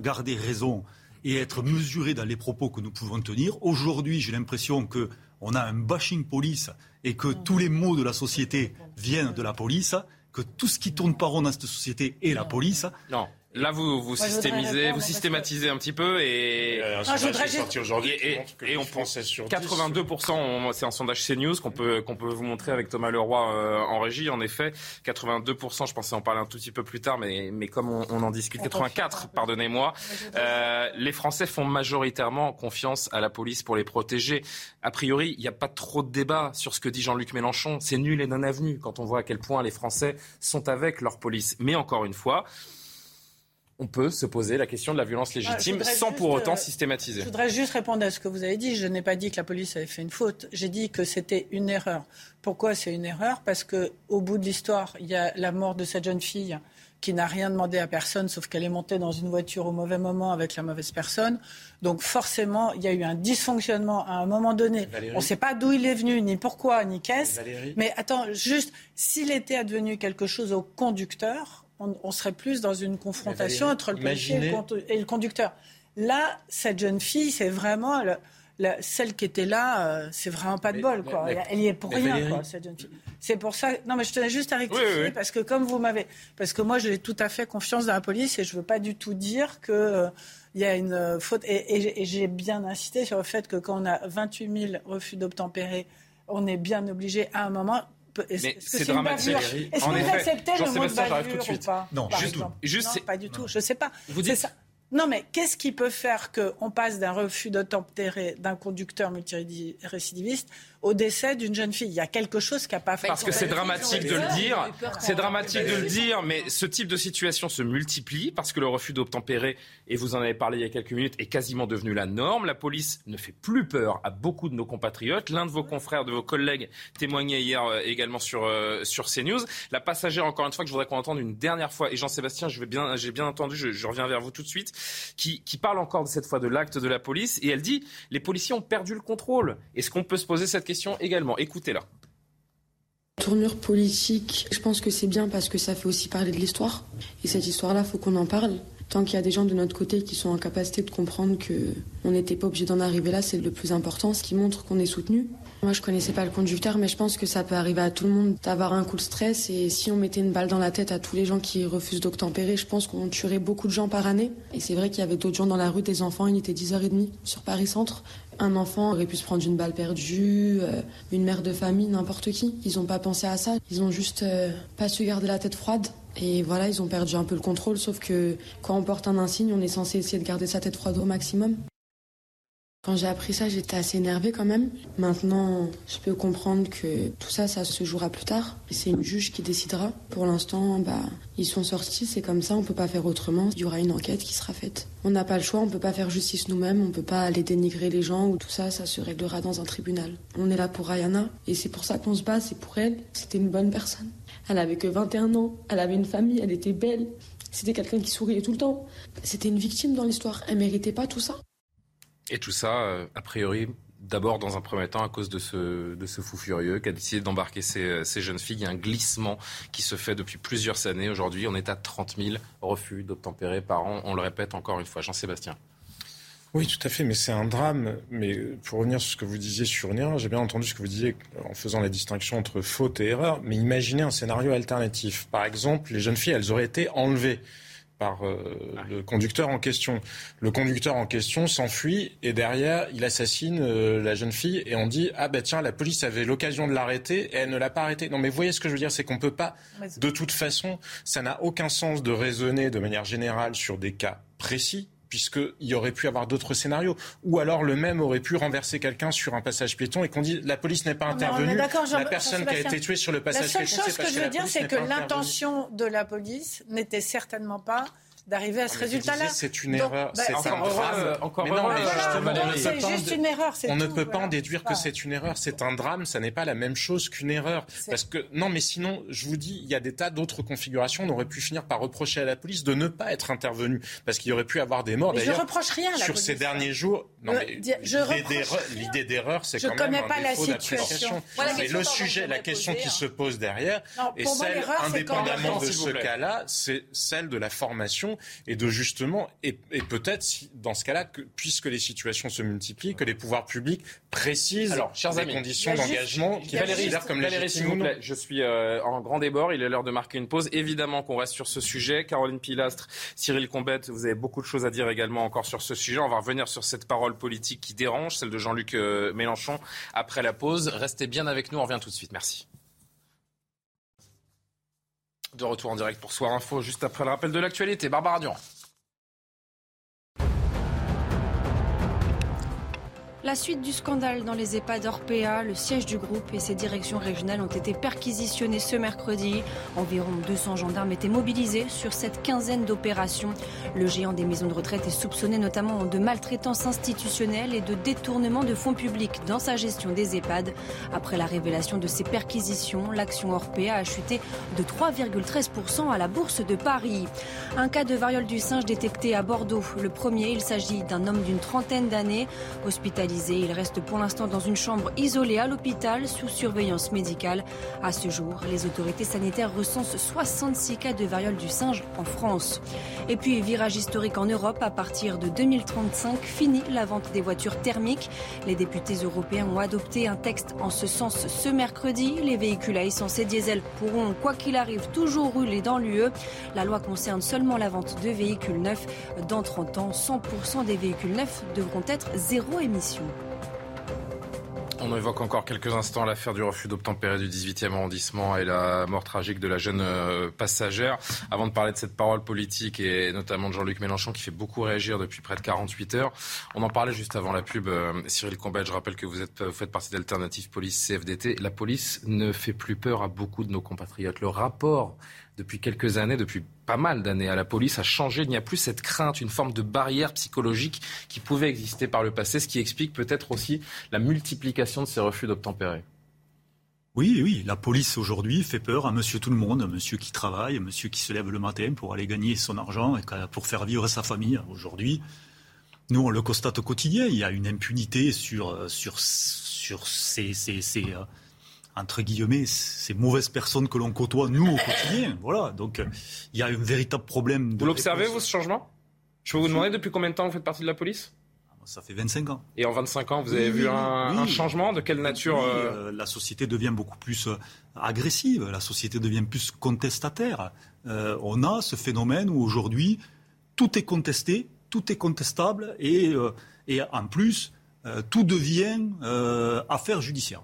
garder raison et être mesuré dans les propos que nous pouvons tenir. Aujourd'hui, j'ai l'impression que on a un bashing police et que tous les maux de la société viennent de la police, que tout ce qui tourne pas rond dans cette société est la police. Non. Là, vous, vous systémisez, vous systématisez un petit peu et, un sondage sorti aujourd'hui et, et, on pense sur 82%, c'est un sondage CNews qu'on peut qu'on peut vous montrer avec Thomas Leroy euh, en régie. En effet, 82%, je pensais en parler un tout petit peu plus tard, mais mais comme on, on en discute, 84, pardonnez-moi, euh, les Français font majoritairement confiance à la police pour les protéger. A priori, il n'y a pas trop de débat sur ce que dit Jean-Luc Mélenchon. C'est nul et non avenu quand on voit à quel point les Français sont avec leur police. Mais encore une fois on peut se poser la question de la violence ah, légitime sans pour autant euh, systématiser. Je voudrais juste répondre à ce que vous avez dit. Je n'ai pas dit que la police avait fait une faute. J'ai dit que c'était une erreur. Pourquoi c'est une erreur? Parce que au bout de l'histoire, il y a la mort de cette jeune fille qui n'a rien demandé à personne, sauf qu'elle est montée dans une voiture au mauvais moment avec la mauvaise personne. Donc forcément, il y a eu un dysfonctionnement à un moment donné. On ne sait pas d'où il est venu, ni pourquoi, ni qu'est-ce. Mais attends, juste, s'il était advenu quelque chose au conducteur, on, serait plus dans une confrontation entre le policier et le, conducteur. Là, cette jeune fille, c'est vraiment celle qui était là, euh, c'est vraiment pas de bol, quoi. Elle y est pour rien, quoi, cette jeune fille. C'est pour ça. Non, mais je tenais juste à rectifier parce que comme vous m'avez, parce que moi j'ai tout à fait confiance dans la police et je veux pas du tout dire que euh, il y a une euh, faute. Et, et j'ai bien insisté sur le fait que quand on a 28 000 refus d'obtempérer, on est bien obligé à un moment c'est dramatique. Est-ce que vous acceptez le mot de bavure ou pas Non, juste, juste non, pas du tout. Je sais pas. Vous dites ça. Non, mais qu'est-ce qui peut faire qu'on passe d'un refus d'obtempérer d'un conducteur multirécidiviste au décès d'une jeune fille. Il y a quelque chose qui n'a pas fait. Parce que c'est dramatique de le dire. C'est dramatique de le dire, mais ce type de situation se multiplie parce que le refus d'obtempérer, et vous en avez parlé il y a quelques minutes, est quasiment devenu la norme. La police ne fait plus peur à beaucoup de nos compatriotes. L'un de vos confrères, de vos collègues, témoignait hier euh, également sur, euh, sur CNews. La passagère, encore une fois, que je voudrais qu'on entende une dernière fois, et Jean-Sébastien, j'ai bien, bien entendu, je, je, reviens vers vous tout de suite, qui, qui parle encore cette fois de l'acte de la police, et elle dit, les policiers ont perdu le contrôle. Est-ce qu'on peut se poser cette question également. Écoutez-la. Tournure politique, je pense que c'est bien parce que ça fait aussi parler de l'histoire. Et cette histoire-là, faut qu'on en parle. Tant qu'il y a des gens de notre côté qui sont en capacité de comprendre que on n'était pas obligé d'en arriver là, c'est le plus important, ce qui montre qu'on est soutenu. Moi, je connaissais pas le conducteur, mais je pense que ça peut arriver à tout le monde d'avoir un coup de stress. Et si on mettait une balle dans la tête à tous les gens qui refusent d'obtempérer, je pense qu'on tuerait beaucoup de gens par année. Et c'est vrai qu'il y avait d'autres gens dans la rue, des enfants, il était 10h30 sur Paris Centre. Un enfant aurait pu se prendre une balle perdue, euh, une mère de famille, n'importe qui. Ils n'ont pas pensé à ça. Ils ont juste euh, pas su garder la tête froide. Et voilà, ils ont perdu un peu le contrôle. Sauf que quand on porte un insigne, on est censé essayer de garder sa tête froide au maximum. Quand j'ai appris ça, j'étais assez énervée quand même. Maintenant, je peux comprendre que tout ça, ça se jouera plus tard. C'est une juge qui décidera. Pour l'instant, bah, ils sont sortis, c'est comme ça, on peut pas faire autrement. Il y aura une enquête qui sera faite. On n'a pas le choix, on peut pas faire justice nous-mêmes, on peut pas aller dénigrer les gens ou tout ça, ça se réglera dans un tribunal. On est là pour Ayana et c'est pour ça qu'on se bat, c'est pour elle. C'était une bonne personne. Elle avait que 21 ans, elle avait une famille, elle était belle. C'était quelqu'un qui souriait tout le temps. C'était une victime dans l'histoire. Elle méritait pas tout ça. Et tout ça, euh, a priori, d'abord dans un premier temps à cause de ce, fou furieux qui a décidé d'embarquer ces, ces, jeunes filles. Il y a un glissement qui se fait depuis plusieurs années. Aujourd'hui, on est à 30 000 refus d'obtempérer par an. On le répète encore une fois. Jean-Sébastien. Oui, tout à fait, mais c'est un drame. Mais pour revenir sur ce que vous disiez sur une j'ai bien entendu ce que vous disiez en faisant la distinction entre faute et erreur. Mais imaginez un scénario alternatif. Par exemple, les jeunes filles, elles auraient été enlevées par euh, le conducteur en question. Le conducteur en question s'enfuit et derrière, il assassine euh, la jeune fille et on dit ah ben tiens la police avait l'occasion de l'arrêter et elle ne l'a pas arrêté. Non mais vous voyez ce que je veux dire, c'est qu'on peut pas de toute façon, ça n'a aucun sens de raisonner de manière générale sur des cas précis puisqu'il y aurait pu avoir d'autres scénarios. Ou alors le même aurait pu renverser quelqu'un sur un passage piéton et qu'on dit la police n'est pas intervenue. La personne qui a été tuée sur le passage piéton. La seule chose que je veux dire, c'est que l'intention de la police n'était certainement pas d'arriver à ce résultat-là. C'est une erreur, bah, c'est un drame. Encore mais non, mais c'est juste une erreur. On ne peut pas en déduire que c'est une erreur. C'est un drame, ça n'est pas la même chose qu'une erreur. Parce que non, mais sinon, je vous dis, il y a des tas d'autres configurations. On aurait pu finir par reprocher à la police de ne pas être intervenue, parce qu'il y aurait pu avoir des morts. D'ailleurs, je reproche rien la sur ces derniers jours. Non, mais l'idée d'erreur, c'est quand même un défaut d'appréciation. Mais le sujet, la question qui se pose derrière, et celle, indépendamment de ce cas-là, c'est celle de la formation et de justement, et, peut-être dans ce cas-là, puisque les situations se multiplient, que les pouvoirs publics précisent Alors, chers les conditions d'engagement qui considèrent comme Valérie, s'il vous plaît, je suis euh, en grand débord, il est l'heure de marquer une pause. Évidemment qu'on reste sur ce sujet. Caroline Pilastre, Cyril Combette, vous avez beaucoup de choses à dire également encore sur ce sujet. On va revenir sur cette parole politique qui dérange, celle de Jean-Luc euh, Mélenchon, après la pause. Restez bien avec nous, on revient tout de suite. Merci. De retour en direct pour Soir Info, juste après le rappel de l'actualité. Barbara Durand. La suite du scandale dans les EHPAD Orpea, le siège du groupe et ses directions régionales ont été perquisitionnés ce mercredi. Environ 200 gendarmes étaient mobilisés sur cette quinzaine d'opérations. Le géant des maisons de retraite est soupçonné notamment de maltraitance institutionnelle et de détournement de fonds publics dans sa gestion des EHPAD. Après la révélation de ces perquisitions, l'action Orpea a chuté de 3,13% à la bourse de Paris. Un cas de variole du singe détecté à Bordeaux. Le premier, il s'agit d'un homme d'une trentaine d'années, hospitalisé il reste pour l'instant dans une chambre isolée à l'hôpital sous surveillance médicale. À ce jour, les autorités sanitaires recensent 66 cas de variole du singe en France. Et puis, virage historique en Europe, à partir de 2035, fini la vente des voitures thermiques. Les députés européens ont adopté un texte en ce sens ce mercredi. Les véhicules à essence et diesel pourront, quoi qu'il arrive, toujours rouler dans l'UE. La loi concerne seulement la vente de véhicules neufs. Dans 30 ans, 100% des véhicules neufs devront être zéro émission. On évoque encore quelques instants l'affaire du refus d'obtempérer du 18e arrondissement et la mort tragique de la jeune euh, passagère. Avant de parler de cette parole politique et notamment de Jean-Luc Mélenchon qui fait beaucoup réagir depuis près de 48 heures, on en parlait juste avant la pub. Euh, Cyril Combet, je rappelle que vous, êtes, vous faites partie d'Alternative Police CFDT. La police ne fait plus peur à beaucoup de nos compatriotes. Le rapport depuis quelques années, depuis pas mal d'années à la police a changé. Il n'y a plus cette crainte, une forme de barrière psychologique qui pouvait exister par le passé, ce qui explique peut-être aussi la multiplication de ces refus d'obtempérer. Oui, oui, la police aujourd'hui fait peur à monsieur tout le monde, monsieur qui travaille, monsieur qui se lève le matin pour aller gagner son argent et pour faire vivre sa famille. Aujourd'hui, nous, on le constate au quotidien, il y a une impunité sur, sur, sur ces, ces, ces, euh, entre guillemets, ces mauvaises personnes que l'on côtoie, nous, au quotidien. Voilà, donc il y a un véritable problème. De vous l'observez, vous, ce changement? Je peux vous demander depuis combien de temps vous faites partie de la police? Ça fait 25 ans. Et en 25 ans, vous avez vu un, changement? De quelle nature euh La société devient beaucoup plus euh, agressive, la société devient plus contestataire. Euh, on a ce phénomène où aujourd'hui, tout est contesté, tout est contestable et, et en plus, tout devient affaire judiciaire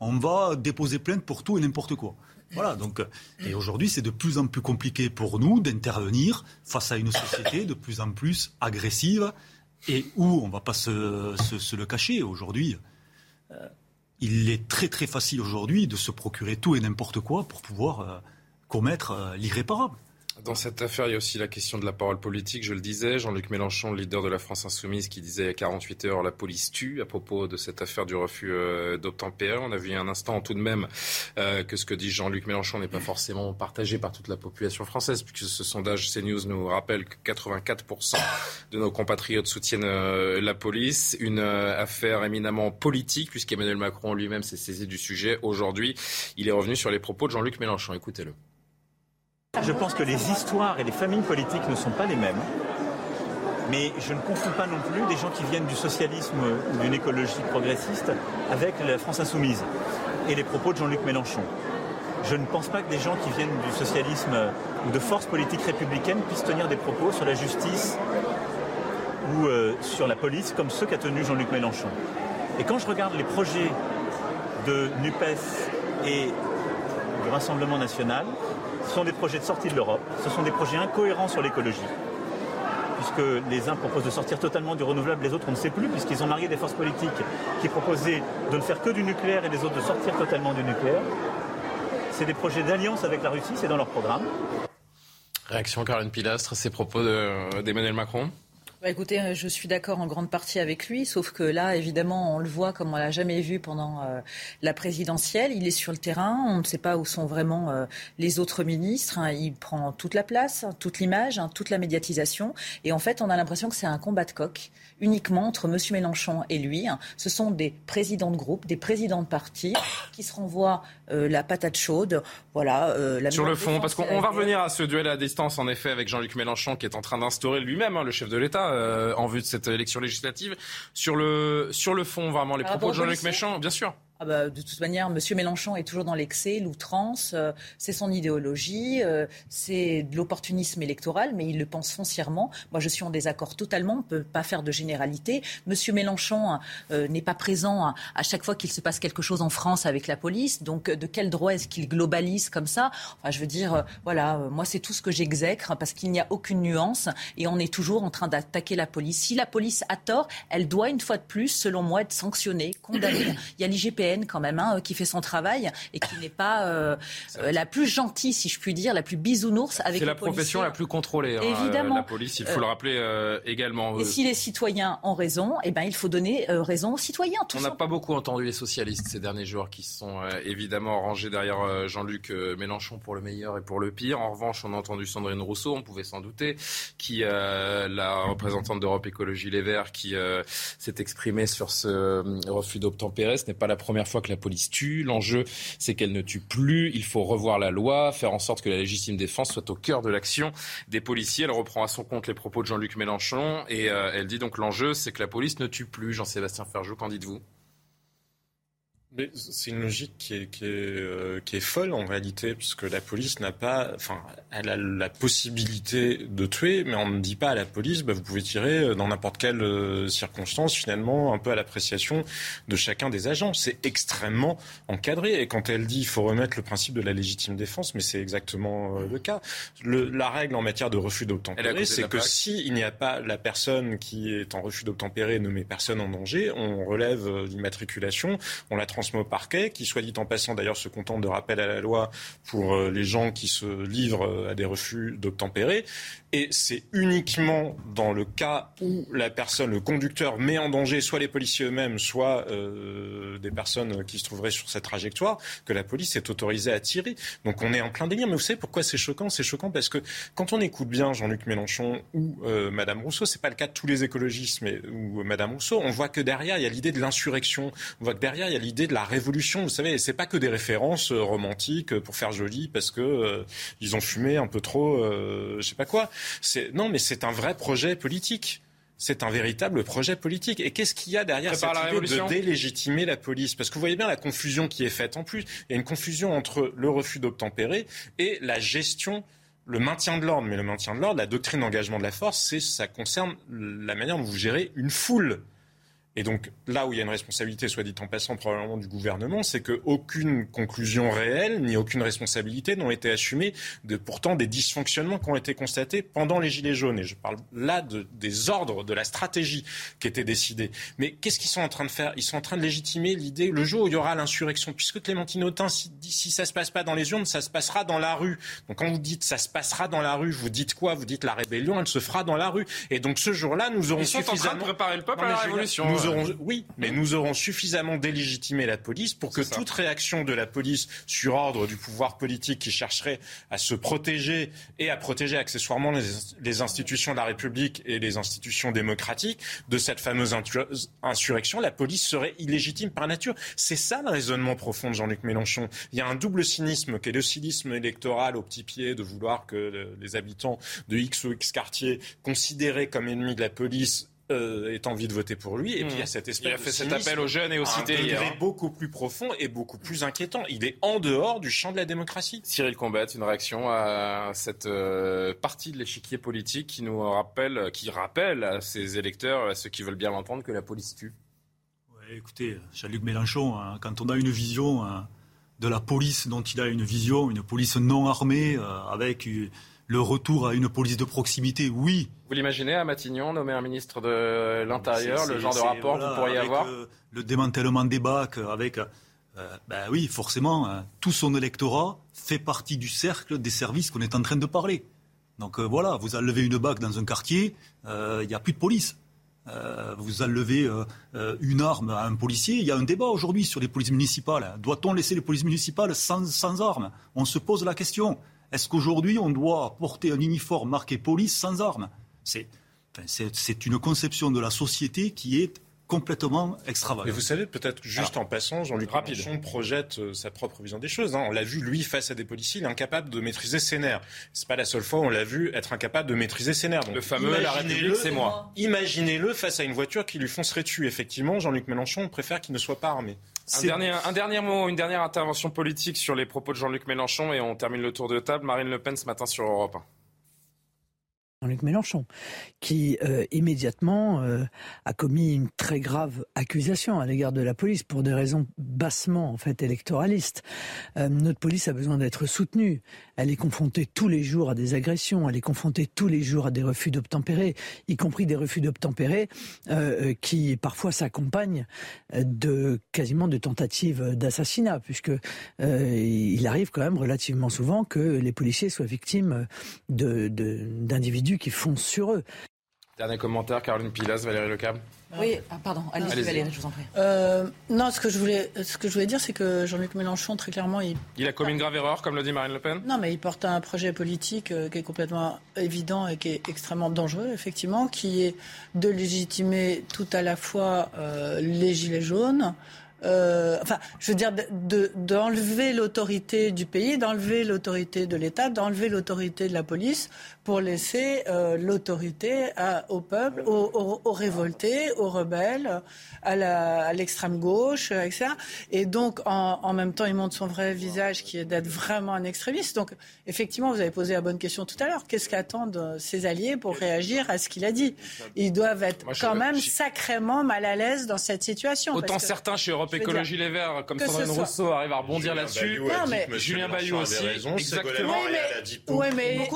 on va déposer plainte pour tout et n'importe quoi. Voilà, donc, et aujourd'hui, c'est de plus en plus compliqué pour nous d'intervenir face à une société de plus en plus agressive et où, on ne va pas se, le cacher, aujourd'hui, euh, il est très très facile aujourd'hui de se procurer tout et n'importe quoi pour pouvoir euh, commettre euh, l'irréparable. Dans cette affaire, il y a aussi la question de la parole politique. Je le disais, Jean-Luc Mélenchon, le leader de la France insoumise, qui disait il y a 48 heures la police tue à propos de cette affaire du refus euh, d'obtempérer. On a vu un instant tout de même euh, que ce que dit Jean-Luc Mélenchon n'est pas forcément partagé par toute la population française, puisque ce sondage CNews nous rappelle que 84% de nos compatriotes soutiennent euh, la police. Une affaire éminemment politique, puisqu'Emmanuel Macron lui-même s'est saisi du sujet. Aujourd'hui, il est revenu sur les propos de Jean-Luc Mélenchon. Écoutez-le. Je pense que les histoires et les familles politiques ne sont pas les mêmes. Mais je ne confonds pas non plus des gens qui viennent du socialisme ou d'une écologie progressiste avec la France insoumise et les propos de Jean-Luc Mélenchon. Je ne pense pas que des gens qui viennent du socialisme ou de forces politiques républicaines puissent tenir des propos sur la justice ou euh, sur la police comme ceux qu'a tenu Jean-Luc Mélenchon. Et quand je regarde les projets de NUPES et du Rassemblement national, ce sont des projets de sortie de l'Europe, ce sont des projets incohérents sur l'écologie, puisque les uns proposent de sortir totalement du renouvelable, les autres on ne sait plus, puisqu'ils ont marié des forces politiques qui proposaient de ne faire que du nucléaire et les autres de sortir totalement du nucléaire. C'est des projets d'alliance avec la Russie, c'est dans leur programme. Réaction Caroline Pilastre, ces propos d'Emmanuel Macron? Bah, écoutez, euh, je suis d'accord en grande partie avec lui, sauf que là, évidemment, on le voit comme on l'a jamais vu pendant euh, la présidentielle. Il est sur le terrain, on ne sait pas où sont vraiment euh, les autres ministres. Hein. Il prend toute la place, toute l'image, hein, toute la médiatisation. Et en fait, on a l'impression que c'est un combat de coq uniquement entre M. Mélenchon et lui. Hein. Ce sont des présidents de groupe, des présidents de parti qui se renvoient la patate chaude. Voilà. La sur le fond, parce qu'on va revenir à ce duel à distance, en effet, avec Jean-Luc Mélenchon, qui est en train d'instaurer lui-même, le chef de l'État euh, en vue de cette élection législative. Sur le, sur le fond, vraiment, les propos de Jean-Luc Mélenchon, bien sûr. Ah bah, de toute manière, M. Mélenchon est toujours dans l'excès, l'outrance, euh, c'est son idéologie, euh, c'est de l'opportunisme électoral, mais il le pense foncièrement. Moi, je suis en désaccord totalement, on ne peut pas faire de généralité. M. Mélenchon euh, n'est pas présent à, chaque fois qu'il se passe quelque chose en France avec la police, donc de quel droit est-ce qu'il globalise comme ça? Enfin, je veux dire, voilà, moi, c'est tout ce que j'exècre, parce qu'il n'y a aucune nuance, et on est toujours en train d'attaquer la police. Si la police a tort, elle doit, une fois de plus, selon moi, être sanctionnée, condamnée. Il y a quand même, hein, qui fait son travail et qui n'est pas euh, euh, la plus gentille, si je puis dire, la plus bisounours avec C'est la profession la plus contrôlée. Hein, Évidemment. la police, il faut le rappeler euh, également. Et si les citoyens ont raison, eh ben, il faut donner raison aux citoyens. On n'a pas beaucoup entendu les socialistes ces derniers jours qui sont évidemment rangés derrière Jean-Luc Mélenchon pour le meilleur et pour le pire. En revanche, on a entendu Sandrine Rousseau, on pouvait s'en douter, qui la représentante d'Europe Écologie Les Verts, qui s'est exprimée sur ce refus d'obtempérer. Ce n'est pas la première première fois que la police tue. L'enjeu, c'est qu'elle ne tue plus. Il faut revoir la loi, faire en sorte que la légitime défense soit au cœur de l'action des policiers. Elle reprend à son compte les propos de Jean-Luc Mélenchon et euh, elle dit donc l'enjeu, c'est que la police ne tue plus. Jean-Sébastien Ferjou, qu'en dites-vous? Mais c'est une logique qui est, qui, est, euh, qui est folle en réalité, puisque la police n'a pas, enfin, elle a la possibilité de tuer, mais on ne dit pas à la police, bah, vous pouvez tirer euh, dans n'importe quelle euh, circonstance, finalement, un peu à l'appréciation de chacun des agents. C'est extrêmement encadré. Et quand elle dit il faut remettre le principe de la légitime défense, mais c'est exactement le cas. Le, la règle en matière de refus d'obtempérer, c'est que s'il n'y a pas la personne qui est en refus d'obtempérer ne met personne en danger, on relève l'immatriculation, on la transmet au parquet, qui, soit dit en passant, d'ailleurs, se contente de rappel à la loi pour euh, les gens qui se livrent euh, à des refus d'obtempérer. Et c'est uniquement dans le cas où la personne, le conducteur, met en danger soit les policiers eux-mêmes, soit euh, des personnes qui se trouveraient sur cette trajectoire, que la police est autorisée à tirer. Donc on est en plein délire. Mais vous savez pourquoi c'est choquant? C'est choquant parce que quand on écoute bien Jean-Luc Mélenchon ou euh, Madame Rousseau, c'est pas le cas de tous les écologistes, mais ou Madame Rousseau, on voit que derrière il y a l'idée de l'insurrection. On voit que derrière il y a l'idée de la révolution. Vous savez, c'est pas que des références euh, romantiques pour faire joli parce que euh, ils ont fumé un peu trop, euh, je sais pas quoi. Non, mais c'est un vrai projet politique. C'est un véritable projet politique. Et qu'est-ce qu'il y a derrière cette idée de délégitimer la police? Parce que vous voyez bien la confusion qui est faite. En plus, il y a une confusion entre le refus d'obtempérer et la gestion le maintien de l'ordre, mais le maintien de l'ordre, la doctrine d'engagement de la force, c'est ça concerne la manière dont vous gérez une foule. Et donc là où il y a une responsabilité, soit dit en passant probablement du gouvernement, c'est qu'aucune conclusion réelle ni aucune responsabilité n'ont été assumées de pourtant des dysfonctionnements qui ont été constatés pendant les Gilets jaunes. Et je parle là de, des ordres, de la stratégie qui était décidée. Mais qu'est-ce qu'ils sont en train de faire? Ils sont en train de légitimer l'idée, le jour où il y aura l'insurrection, puisque Clémentine Autain, si, si ça se passe pas dans les urnes, ça se passera dans la rue. Donc quand vous dites ça se passera dans la rue, vous dites quoi? Vous dites la rébellion, elle se fera dans la rue. Et donc ce jour-là, nous aurons Ils sont suffisamment... en train de préparer le peuple à la révolution oui, mais nous aurons suffisamment délégitimé la police pour que toute réaction de la police sur ordre du pouvoir politique qui chercherait à se protéger et à protéger accessoirement les, institutions de la République et les institutions démocratiques de cette fameuse insurrection, la police serait illégitime par nature. C'est ça le raisonnement profond de Jean-Luc Mélenchon. Il y a un double cynisme qui est le cynisme électoral au petit pied de vouloir que les habitants de X ou X quartier considérés comme ennemis de la police euh, ait envie de voter pour lui. Et puis il y a hmm. cette espèce il a fait cet appel aux jeunes et aux cités. Un degré beaucoup plus profond et beaucoup plus inquiétant. Il est en dehors du champ de la démocratie. Cyril Combet, une réaction à cette euh, partie de l'échiquier politique qui nous rappelle, qui rappelle à ses électeurs, à ceux qui veulent bien l'entendre, que la police tue. Ouais, écoutez, Jean-Luc Mélenchon, hein, quand on a une vision hein, de la police dont il a une vision, une police non armée, euh, avec le retour à une police de proximité, oui. Vous l'imaginez à Matignon, nommer un ministre de l'Intérieur, le genre de rapport que vous pourriez avoir euh, Le démantèlement des bacs, avec. Euh, ben oui, forcément, hein, tout son électorat fait partie du cercle des services qu'on est en train de parler. Donc euh, voilà, vous enlevez une bague dans un quartier, il n'y a plus de police. vous enlevez une arme à un policier. Il y a un débat aujourd'hui sur les polices municipales. Doit-on laisser les polices municipales sans, sans armes? On se pose la question. Est-ce qu'aujourd'hui, on doit porter un uniforme marqué police sans armes? C'est une conception de la société qui est complètement extravagante. Mais vous savez, peut-être juste en passant, Jean-Luc Mélenchon projette euh, sa propre vision des choses. Hein. On l'a vu, lui, face à des policiers, il est incapable de maîtriser ses nerfs. C'est pas la seule fois où on l'a vu être incapable de maîtriser ses nerfs. le fameux « la République, c'est moi ». Imaginez-le face à une voiture qui lui foncerait dessus. Effectivement, Jean-Luc Mélenchon préfère qu'il ne soit pas armé. Un dernier, un dernier mot, une dernière intervention politique sur les propos de Jean-Luc Mélenchon et on termine le tour de table. Marine Le Pen ce matin sur Europe 1. Jean-Luc Mélenchon, qui euh, immédiatement euh, a commis une très grave accusation à l'égard de la police pour des raisons bassement en fait électoralistes. Euh, notre police a besoin d'être soutenue. Elle est confrontée tous les jours à des agressions, elle est confrontée tous les jours à des refus d'obtempérer, y compris des refus d'obtempérer qui parfois s'accompagnent de quasiment de tentatives d'assassinat, puisque il arrive quand même relativement souvent que les policiers soient victimes d'individus qui foncent sur eux. Dernier commentaire, Caroline Pilas, Valérie Lecam. Oui, ah, pardon, allez-y Valérie, je vous en prie. Euh, non, ce que je voulais, ce que je voulais dire, c'est que Jean-Luc Mélenchon, très clairement, il... Il a commis une grave erreur, comme le dit Marine Le Pen? Non, mais il porte un projet politique euh, qui est complètement évident et qui est extrêmement dangereux, effectivement, qui est de légitimer tout à la fois euh, les Gilets jaunes, euh, enfin, je veux dire, d'enlever l'autorité du pays, d'enlever l'autorité de l'État, d'enlever l'autorité de la police pour laisser euh, l'autorité au peuple, aux, révoltés, aux rebelles, à l'extrême gauche, etc. Et donc, en, en, même temps, il montre son vrai visage qui est d'être vraiment un extrémiste. Donc, effectivement, vous avez posé la bonne question tout à l'heure. Qu'est-ce qu'attendent ses alliés pour réagir à ce qu'il a dit? Ils doivent être quand même sacrément mal à l'aise dans cette situation. Autant certains chez Europe Écologie Les Verts, comme Sandrine Rousseau, arrivent à rebondir là-dessus. Julien Bayou aussi. Exactement. Oui, mais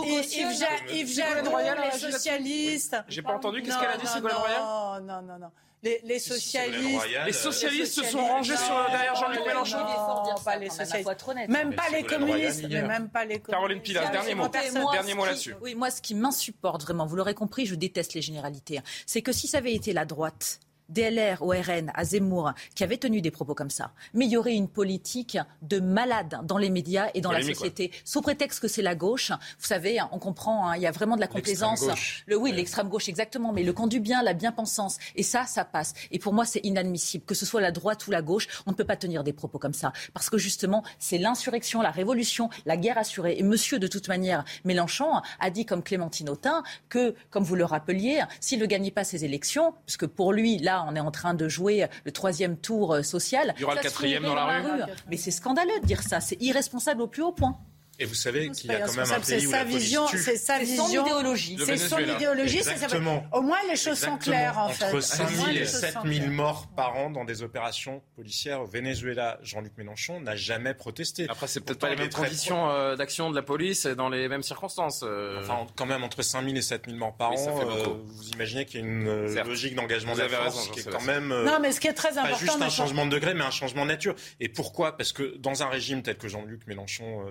Yves Jalloin, les socialistes. J'ai pas entendu. Qu'est-ce qu'elle a dit, Ségolène Royal Non, non, non. Les, les, socialistes, les socialistes se sont rangés sur, derrière Jean-Luc Mélenchon. Non, pas les socialistes. Même pas les communistes. Même pas les Caroline Pilas, dernier mot. Dernier mot là-dessus. Oui, moi, ce qui m'insupporte vraiment, vous l'aurez compris, je déteste les généralités. Hein. C'est que si ça avait été la droite DLR au RN, à Zemmour, qui avait tenu des propos comme ça. Mais il y aurait une politique de malade dans les médias et dans la société, sous prétexte que c'est la gauche. Vous savez, on comprend, hein, il y a vraiment de la complaisance. Le, oui, l'extrême gauche, exactement. Mais le camp du bien, la bien-pensance. Et ça, ça passe. Et pour moi, c'est inadmissible. Que ce soit la droite ou la gauche, on ne peut pas tenir des propos comme ça. Parce que justement, c'est l'insurrection, la révolution, la guerre assurée. Et monsieur, de toute manière, Mélenchon a dit, comme Clémentine Autain, que, comme vous le rappeliez, s'il ne gagnait pas ses élections, puisque pour lui, là, on est en train de jouer le troisième tour euh, social. Il y aura le quatrième dans la rue. Mais c'est scandaleux de dire ça. C'est irresponsable au plus haut point. Et vous savez qu'il y a quand même un pays où la vision, C'est sa vision. C'est son idéologie. C'est son idéologie. Exactement. Au moins, les choses sont claires, en fait. Entre 5 000 et 7 000 morts par an dans des opérations policières au Venezuela, Jean-Luc Mélenchon n'a jamais protesté. Après, c'est peut-être pas les mêmes conditions euh, d'action de la police dans les mêmes circonstances. Euh. Enfin, quand même, entre 5 000 et 7 000 morts par an, euh, vous imaginez qu'il y a une logique d'engagement de la force qui est quand même... Non, mais ce qui est très important... Pas juste un changement de degré, mais un changement de nature. Et pourquoi? Parce que dans un régime tel que Jean-Luc Mélenchon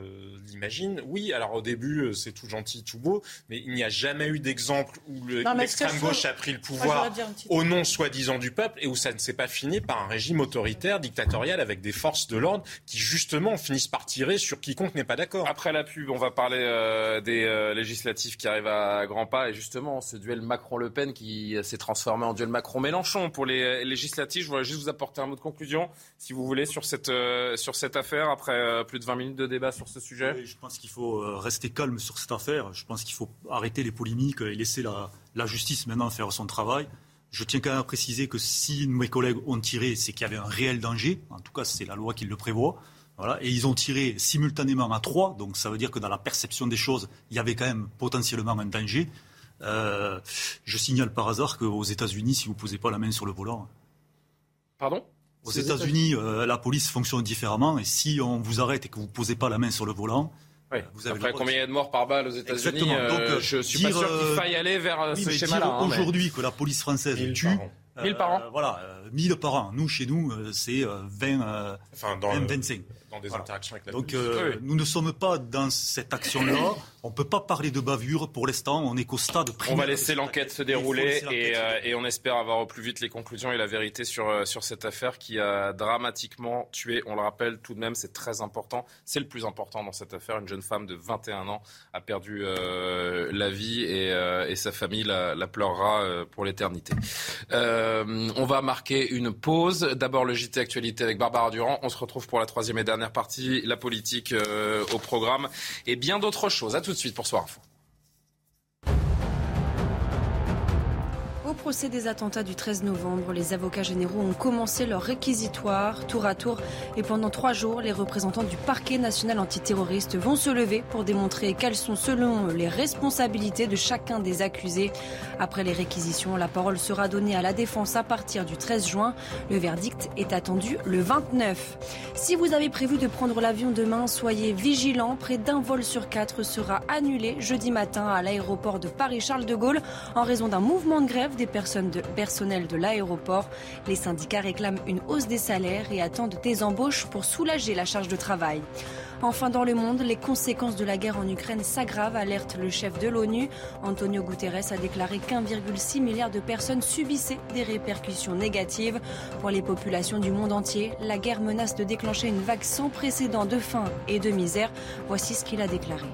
l'imagine, oui, alors au début, euh, c'est tout gentil, tout beau, mais il n'y a jamais eu d'exemple où l'extrême gauche a pris le pouvoir au nom soi-disant du peuple et où ça ne s'est pas fini par un régime autoritaire, dictatorial, avec des forces de l'ordre qui justement finissent par tirer sur quiconque n'est pas d'accord. Après la pub, on va parler euh, des euh, législatives qui arrivent à grands pas et justement ce duel Macron-Le Pen qui s'est transformé en duel Macron-Mélenchon pour les législatives. Je voudrais juste vous apporter un mot de conclusion, si vous voulez, sur cette, sur cette affaire après plus de 20 minutes de débat sur ce sujet. Je pense qu'il faut euh, rester calme sur cette affaire. Je pense qu'il faut arrêter les polémiques et laisser la, justice maintenant faire son travail. Je tiens quand même à préciser que si mes collègues ont tiré, c'est qu'il y avait un réel danger. En tout cas, c'est la loi qui le prévoit. Voilà. Et ils ont tiré simultanément à trois. Donc ça veut dire que dans la perception des choses, il y avait quand même potentiellement un danger. Euh, je signale par hasard qu'aux États-Unis, si vous ne posez pas la main sur le volant. Pardon? Aux États-Unis, euh, la police fonctionne différemment. Et si on vous arrête et que vous ne posez pas la main sur le volant, vous avez Après, combien il y a de morts par balle aux États-Unis euh, Je suis pas sûr qu'il faille aller vers euh, ce schéma-là. Hein, aujourd'hui, que la police française tue. 1000 par an. Voilà, 1000 par an. Nous, chez nous, c'est 20, enfin, 25 des interactions avec la Donc euh, nous ne sommes pas dans cette action-là. on ne peut pas parler de bavure pour l'instant. On est qu'au stade On va laisser l'enquête se dérouler euh, et, on espère avoir au plus vite les conclusions et la vérité sur, euh, sur cette affaire qui a dramatiquement tué, on le rappelle tout de même, c'est très important. C'est le plus important dans cette affaire. Une jeune femme de 21 ans a perdu la vie et, sa famille la, la pleurera pour l'éternité. on va marquer une pause. D'abord le JT Actualité avec Barbara Durand. On se retrouve pour la troisième et dernière partie, la politique euh, au programme et bien d'autres choses. A tout de suite pour Soir Info. Procès des attentats du 13 novembre, les avocats généraux ont commencé leur réquisitoire tour à tour et pendant trois jours, les représentants du parquet national antiterroriste vont se lever pour démontrer quelles sont selon eux les responsabilités de chacun des accusés. Après les réquisitions, la parole sera donnée à la défense à partir du 13 juin. Le verdict est attendu le 29. Si vous avez prévu de prendre l'avion demain, soyez vigilants. Près d'un vol sur quatre sera annulé jeudi matin à l'aéroport de Paris-Charles de Gaulle en raison d'un mouvement de grève des personnel de l'aéroport. Les syndicats réclament une hausse des salaires et attendent des embauches pour soulager la charge de travail. Enfin, dans le monde, les conséquences de la guerre en Ukraine s'aggravent, alerte le chef de l'ONU. Antonio Guterres a déclaré qu'1,6 milliard de personnes subissaient des répercussions négatives. Pour les populations du monde entier, la guerre menace de déclencher une vague sans précédent de faim et de misère. Voici ce qu'il a déclaré.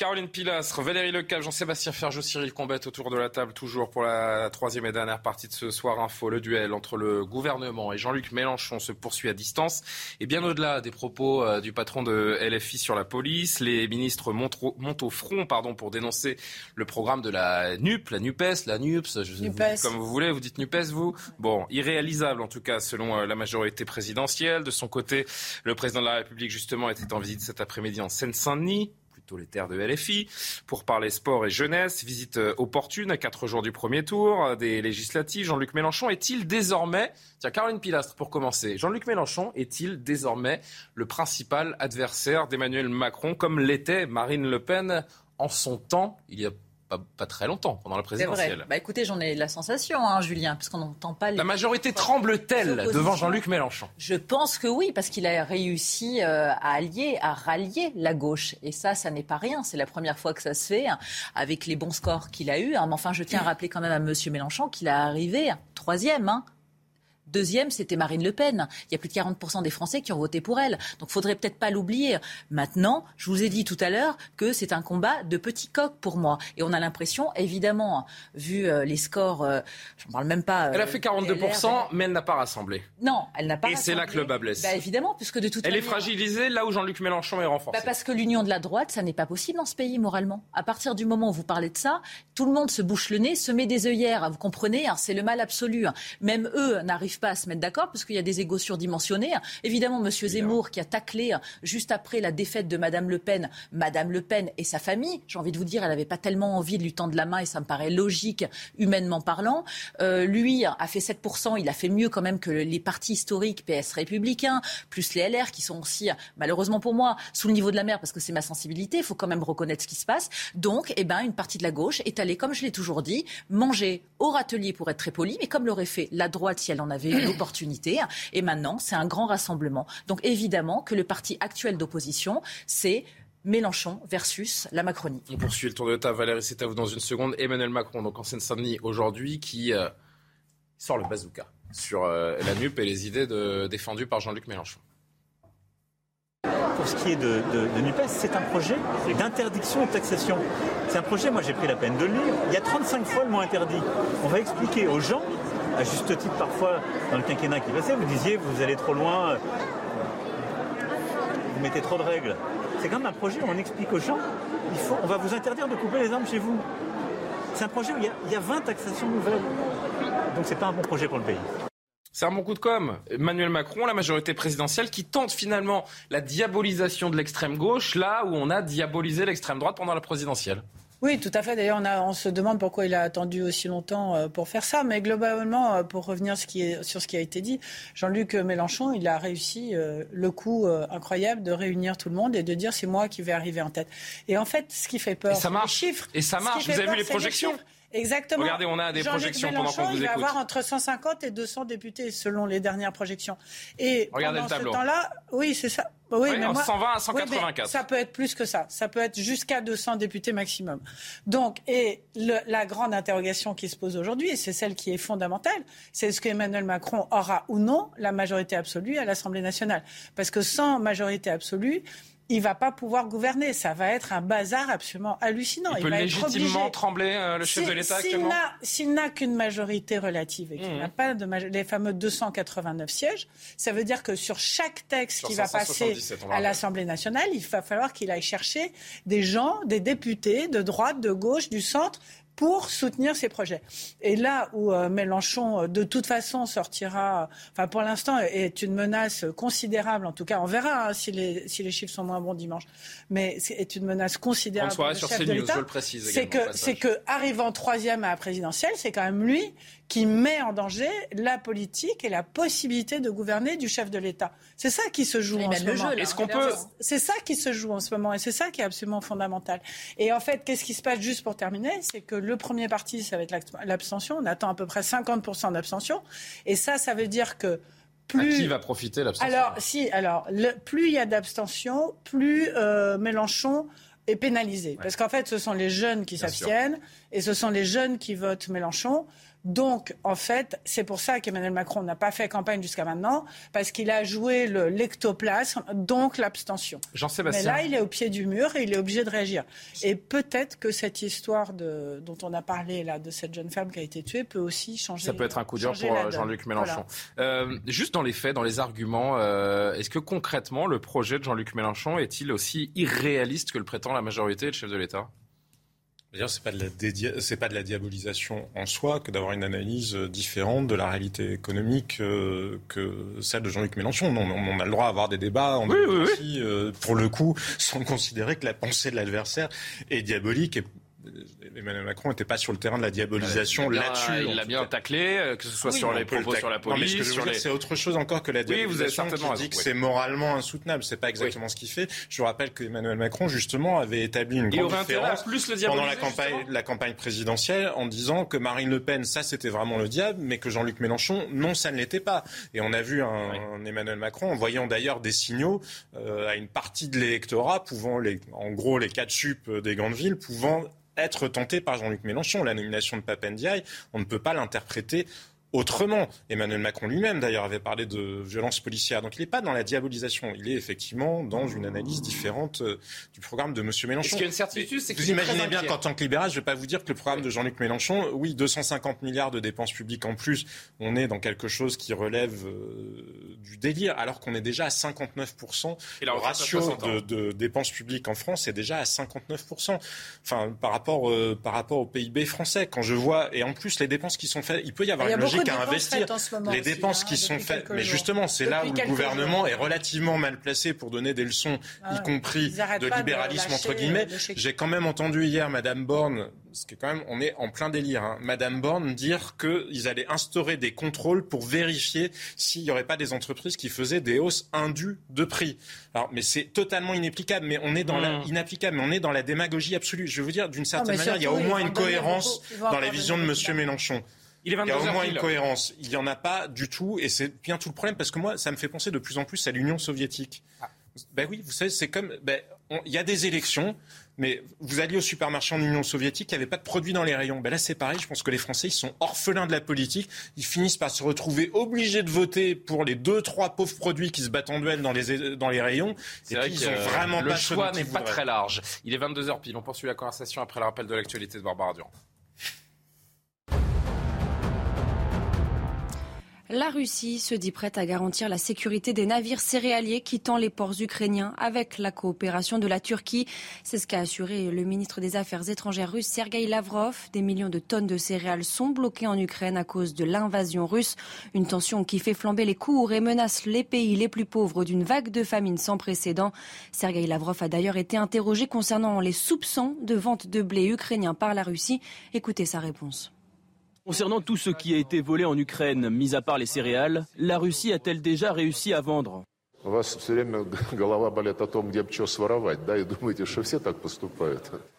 Caroline Pilastre, Valérie Lecable, Jean-Sébastien Ferjou, Cyril Combette autour de la table, toujours pour la troisième et dernière partie de ce soir info. Le duel entre le gouvernement et Jean-Luc Mélenchon se poursuit à distance. Et bien au-delà des propos euh, du patron de LFI sur la police, les ministres montent, au front pardon, pour dénoncer le programme de la NUP, la NUPES, la NUPS, je NUPES. comme vous voulez, vous dites NUPES, vous Bon, irréalisable en tout cas selon euh, la majorité présidentielle. De son côté, le président de la République justement était en visite cet après-midi en Seine-Saint-Denis les terres de LFI, pour parler sport et jeunesse. Visite euh, opportune à quatre jours du premier tour euh, des législatives. Jean-Luc Mélenchon est-il désormais, tiens Caroline Pilastre pour commencer, Jean-Luc Mélenchon est-il désormais le principal adversaire d'Emmanuel Macron comme l'était Marine Le Pen en son temps il y a pas, très longtemps, pendant la présidentielle. Bah écoutez, j'en ai la sensation, hein, Julien, puisqu'on n'entend pas... Les... La majorité tremble-t-elle devant Jean-Luc Mélenchon? Je pense que oui, parce qu'il a réussi euh, à allier, à rallier la gauche. Et ça, ça n'est pas rien. C'est la première fois que ça se fait, hein, avec les bons scores qu'il a eus. Hein. Mais enfin, je tiens à rappeler quand même à M. Mélenchon qu'il a arrivé troisième, hein, Deuxième, c'était Marine Le Pen. Il y a plus de 40% des Français qui ont voté pour elle. Donc, faudrait peut-être pas l'oublier. Maintenant, je vous ai dit tout à l'heure que c'est un combat de petits coqs pour moi. Et on a l'impression, évidemment, vu euh, les scores, euh, j'en parle même pas. elle a fait 42%, euh, mais elle n'a pas rassemblé. Non, elle n'a pas Et c'est là que le bas blesse. Bah, évidemment, puisque de toute Elle est fragilisée là où Jean-Luc Mélenchon est renforcé. Bah, parce que l'union de la droite, ça n'est pas possible dans ce pays, moralement. À partir du moment où vous parlez de ça, tout le monde se bouche le nez, se met des œillères. Vous comprenez hein, C'est le mal absolu. Même eux n'arrivent pas à se mettre d'accord parce qu'il y a des égos surdimensionnés. Évidemment, M. Zemmour qui a taclé juste après la défaite de Mme Le Pen, Mme Le Pen et sa famille. J'ai envie de vous dire, elle n'avait pas tellement envie de lui tendre la main et ça me paraît logique, humainement parlant. Euh, lui a fait 7%, il a fait mieux quand même que les partis historiques PS républicains, plus les LR qui sont aussi, malheureusement pour moi, sous le niveau de la mer parce que c'est ma sensibilité. Il faut quand même reconnaître ce qui se passe. Donc, eh ben, une partie de la gauche est allée, comme je l'ai toujours dit, manger au râtelier pour être très poli, mais comme l'aurait fait la droite si elle en avait l'opportunité et maintenant, c'est un grand rassemblement. Donc évidemment que le parti actuel d'opposition, c'est Mélenchon versus la Macronie. On poursuit le tour de table. Valérie, c'est à vous dans une seconde. Emmanuel Macron, donc en Seine-Saint-Denis aujourd'hui, qui euh, sort le bazooka sur euh, la NUP et les idées défendues par Jean-Luc Mélenchon. Pour ce qui est de, de NUPES, c'est un projet d'interdiction et de taxation. C'est un projet, moi j'ai pris la peine de le lire. Il y a 35 fois le mot interdit. On va expliquer aux gens à juste titre parfois, dans le quinquennat qui passait, vous disiez vous allez trop loin, vous mettez trop de règles. C'est quand même un projet où on explique aux gens, il faut, on va vous interdire de couper les armes chez vous. C'est un projet où il y, a, il y a 20 taxations nouvelles. Donc c'est pas un bon projet pour le pays. C'est un bon coup de com. Emmanuel Macron, la majorité présidentielle, qui tente finalement la diabolisation de l'extrême gauche, là où on a diabolisé l'extrême droite pendant la présidentielle. Oui, tout à fait. D'ailleurs, on, on, se demande pourquoi il a attendu aussi longtemps euh, pour faire ça. Mais globalement, euh, pour revenir sur ce qui a été dit, Jean-Luc Mélenchon, il a réussi euh, le coup incroyable de réunir tout le monde et de dire c'est moi qui vais arriver en tête. Et en fait, ce qui fait peur, et ça marche. chiffres. Et ça marche. Vous avez vu les projections Exactement. Regardez, on a des projections pendant qu'on vous écoute. Il va avoir entre 150 et 200 députés selon les dernières projections. Et Regardez pendant le ce temps-là, oui, c'est ça. Oui, mais moi, 120 à 184. ça peut être plus que ça. Ça peut être jusqu'à 200 députés maximum. Donc, et le, la grande interrogation qui se pose aujourd'hui, et c'est celle qui est fondamentale, c'est est-ce qu'Emmanuel Macron aura ou non la majorité absolue à l'Assemblée nationale? Parce que sans majorité absolue, il va pas pouvoir gouverner. Ça va être un bazar absolument hallucinant. Il, peut légitimement trembler euh, le chef de l'État actuellement. S'il n'a qu'une majorité relative et qu'il mmh. n'a pas de les fameux 289 sièges, ça veut dire que sur chaque texte qui va passer à l'Assemblée nationale, il va falloir qu'il aille chercher des gens, des députés de droite, de gauche, du centre pour soutenir ces projets. Et là où euh, Mélenchon, euh, de toute façon, sortira, enfin pour l'instant, est une menace considérable, en tout cas, on verra hein, si, les, si les chiffres sont moins bons dimanche, mais est une menace considérable pour le chef de l'État. C'est que, c'est que, arrivant troisième à la présidentielle, c'est quand même lui qui met en danger la politique et la possibilité de gouverner du chef de l'État. C'est ça qui se joue en ce moment. Est-ce qu'on peut C'est ça qui se joue en ce moment et c'est ça qui est absolument fondamental. Et en fait, qu'est-ce qui se passe juste pour terminer? C'est que le premier parti, ça va être l'abstention. On attend à peu près 50% d'abstention. Et ça, ça veut dire que plus... À qui va profiter l'abstention? Alors, si, alors, le, plus il y a d'abstention, plus euh, Mélenchon est pénalisé. Parce qu'en fait, ce sont les jeunes qui s'abstiennent et ce sont les jeunes qui votent Mélenchon Donc, en fait, c'est pour ça qu'Emmanuel Macron n'a pas fait campagne jusqu'à maintenant, parce qu'il a joué le l'ectoplasme, donc l'abstention. Jean-Sébastien. Mais là, il est au pied du mur et il est obligé de réagir. Et peut-être que cette histoire de, dont on a parlé là, de cette jeune femme qui a été tuée, peut aussi changer. Ça peut être un coup dur pour euh, Jean-Luc Mélenchon. Euh, juste dans les faits, dans les arguments, euh, est-ce que concrètement, le projet de Jean-Luc Mélenchon est-il aussi irréaliste que le prétend la majorité et le chef de l'État? D'ailleurs, c'est pas de la c'est pas de la diabolisation en soi que d'avoir une analyse euh, différente de la réalité économique euh, que celle de Jean-Luc Mélenchon. On, on, a le droit d'avoir des débats en démocratie, euh, pour le coup, sans considérer que la pensée de l'adversaire est diabolique et Emmanuel Macron n'était pas sur le terrain de la diabolisation là-dessus. Il l'a bien taclé, euh, que ce soit sur les propos sur la police. Non, sur les... c'est autre chose encore que la diabolisation. Oui, vous avez qui dit que c'est moralement insoutenable. C'est pas exactement ce qu'il fait. Je vous rappelle que Emmanuel Macron, justement, avait établi une grande différence plus le pendant la campagne, la campagne présidentielle en disant que Marine Le Pen, ça c'était vraiment le diable, mais que Jean-Luc Mélenchon, non, ça ne l'était pas. Et on a vu un, Emmanuel Macron en voyant d'ailleurs des signaux euh, à une partie de l'électorat pouvant, les, en gros, les quatre sup des grandes villes pouvant être tenté par Jean-Luc Mélenchon. La nomination de Papendiaï, on ne peut pas l'interpréter autrement. Emmanuel Macron lui-même, d'ailleurs, avait parlé de violence policière. Donc il n'est pas dans la diabolisation. Il est effectivement dans une analyse différente euh, du programme de M. Mélenchon. Ce qu'il y a une certitude, c'est que Vous imaginez bien qu'en tant que libéral, je ne vais pas vous dire que le programme de Jean-Luc Mélenchon, oui, 250 milliards de dépenses publiques en plus, on est dans quelque chose qui relève euh, du délire, alors qu'on est déjà à 59%. Et le ratio de, dépenses publiques en France est déjà à 59%. Enfin, par rapport, euh, par rapport au PIB français. Quand je vois, et en plus, les dépenses qui sont faites, il peut y avoir une logique à investir. Les dépenses qui hein, sont faites. Mais justement, c'est là où le gouvernement est relativement mal placé pour donner des leçons, ah y compris de libéralisme, entre guillemets. J'ai quand même entendu hier Madame Borne ce qui est quand même, on est en plein délire. Hein. Madame Borne dire qu'ils allaient instaurer des contrôles pour vérifier s'il n'y aurait pas des entreprises qui faisaient des hausses indues de prix. Alors, mais c'est totalement inapplicable. Mais on est dans la mmh. inapplicable, mais on est dans la démagogie absolue. Je veux dire, d'une certaine manière, il y a au moins une cohérence dans la vision de Monsieur Mélenchon. Il, y a au moins une cohérence. Il n'y en a pas du tout, et c'est bien tout le problème, parce que moi, ça me fait penser de plus en plus à l'Union soviétique. Ah. Ben oui, vous savez, c'est comme... Ben, il y a des élections, mais vous alliez au supermarché en Union soviétique, il n'y avait pas de produits dans les rayons. Ben là, c'est pareil, je pense que les Français, ils sont orphelins de la politique. Ils finissent par se retrouver obligés de voter pour les deux, trois pauvres produits qui se battent en duel dans les, dans les rayons. C'est vrai qu'ils ont vraiment le choix n'est pas très large. Il est 22h pile. On poursuit la conversation après le rappel de l'actualité de Barbara Durand. La Russie se dit prête à garantir la sécurité des navires céréaliers quittant les ports ukrainiens avec la coopération de la Turquie. C'est ce qu'a assuré le ministre des Affaires étrangères russe Sergei Lavrov. Des millions de tonnes de céréales sont bloquées en Ukraine à cause de l'invasion russe. Une tension qui fait flamber les cours et menace les pays les plus pauvres d'une vague de famine sans précédent. Sergei Lavrov a d'ailleurs été interrogé concernant les soupçons de vente de blé ukrainien par la Russie. Écoutez sa réponse. Concernant tout ce qui a été volé en Ukraine, mis à part les céréales, la Russie a-t-elle déjà réussi à vendre?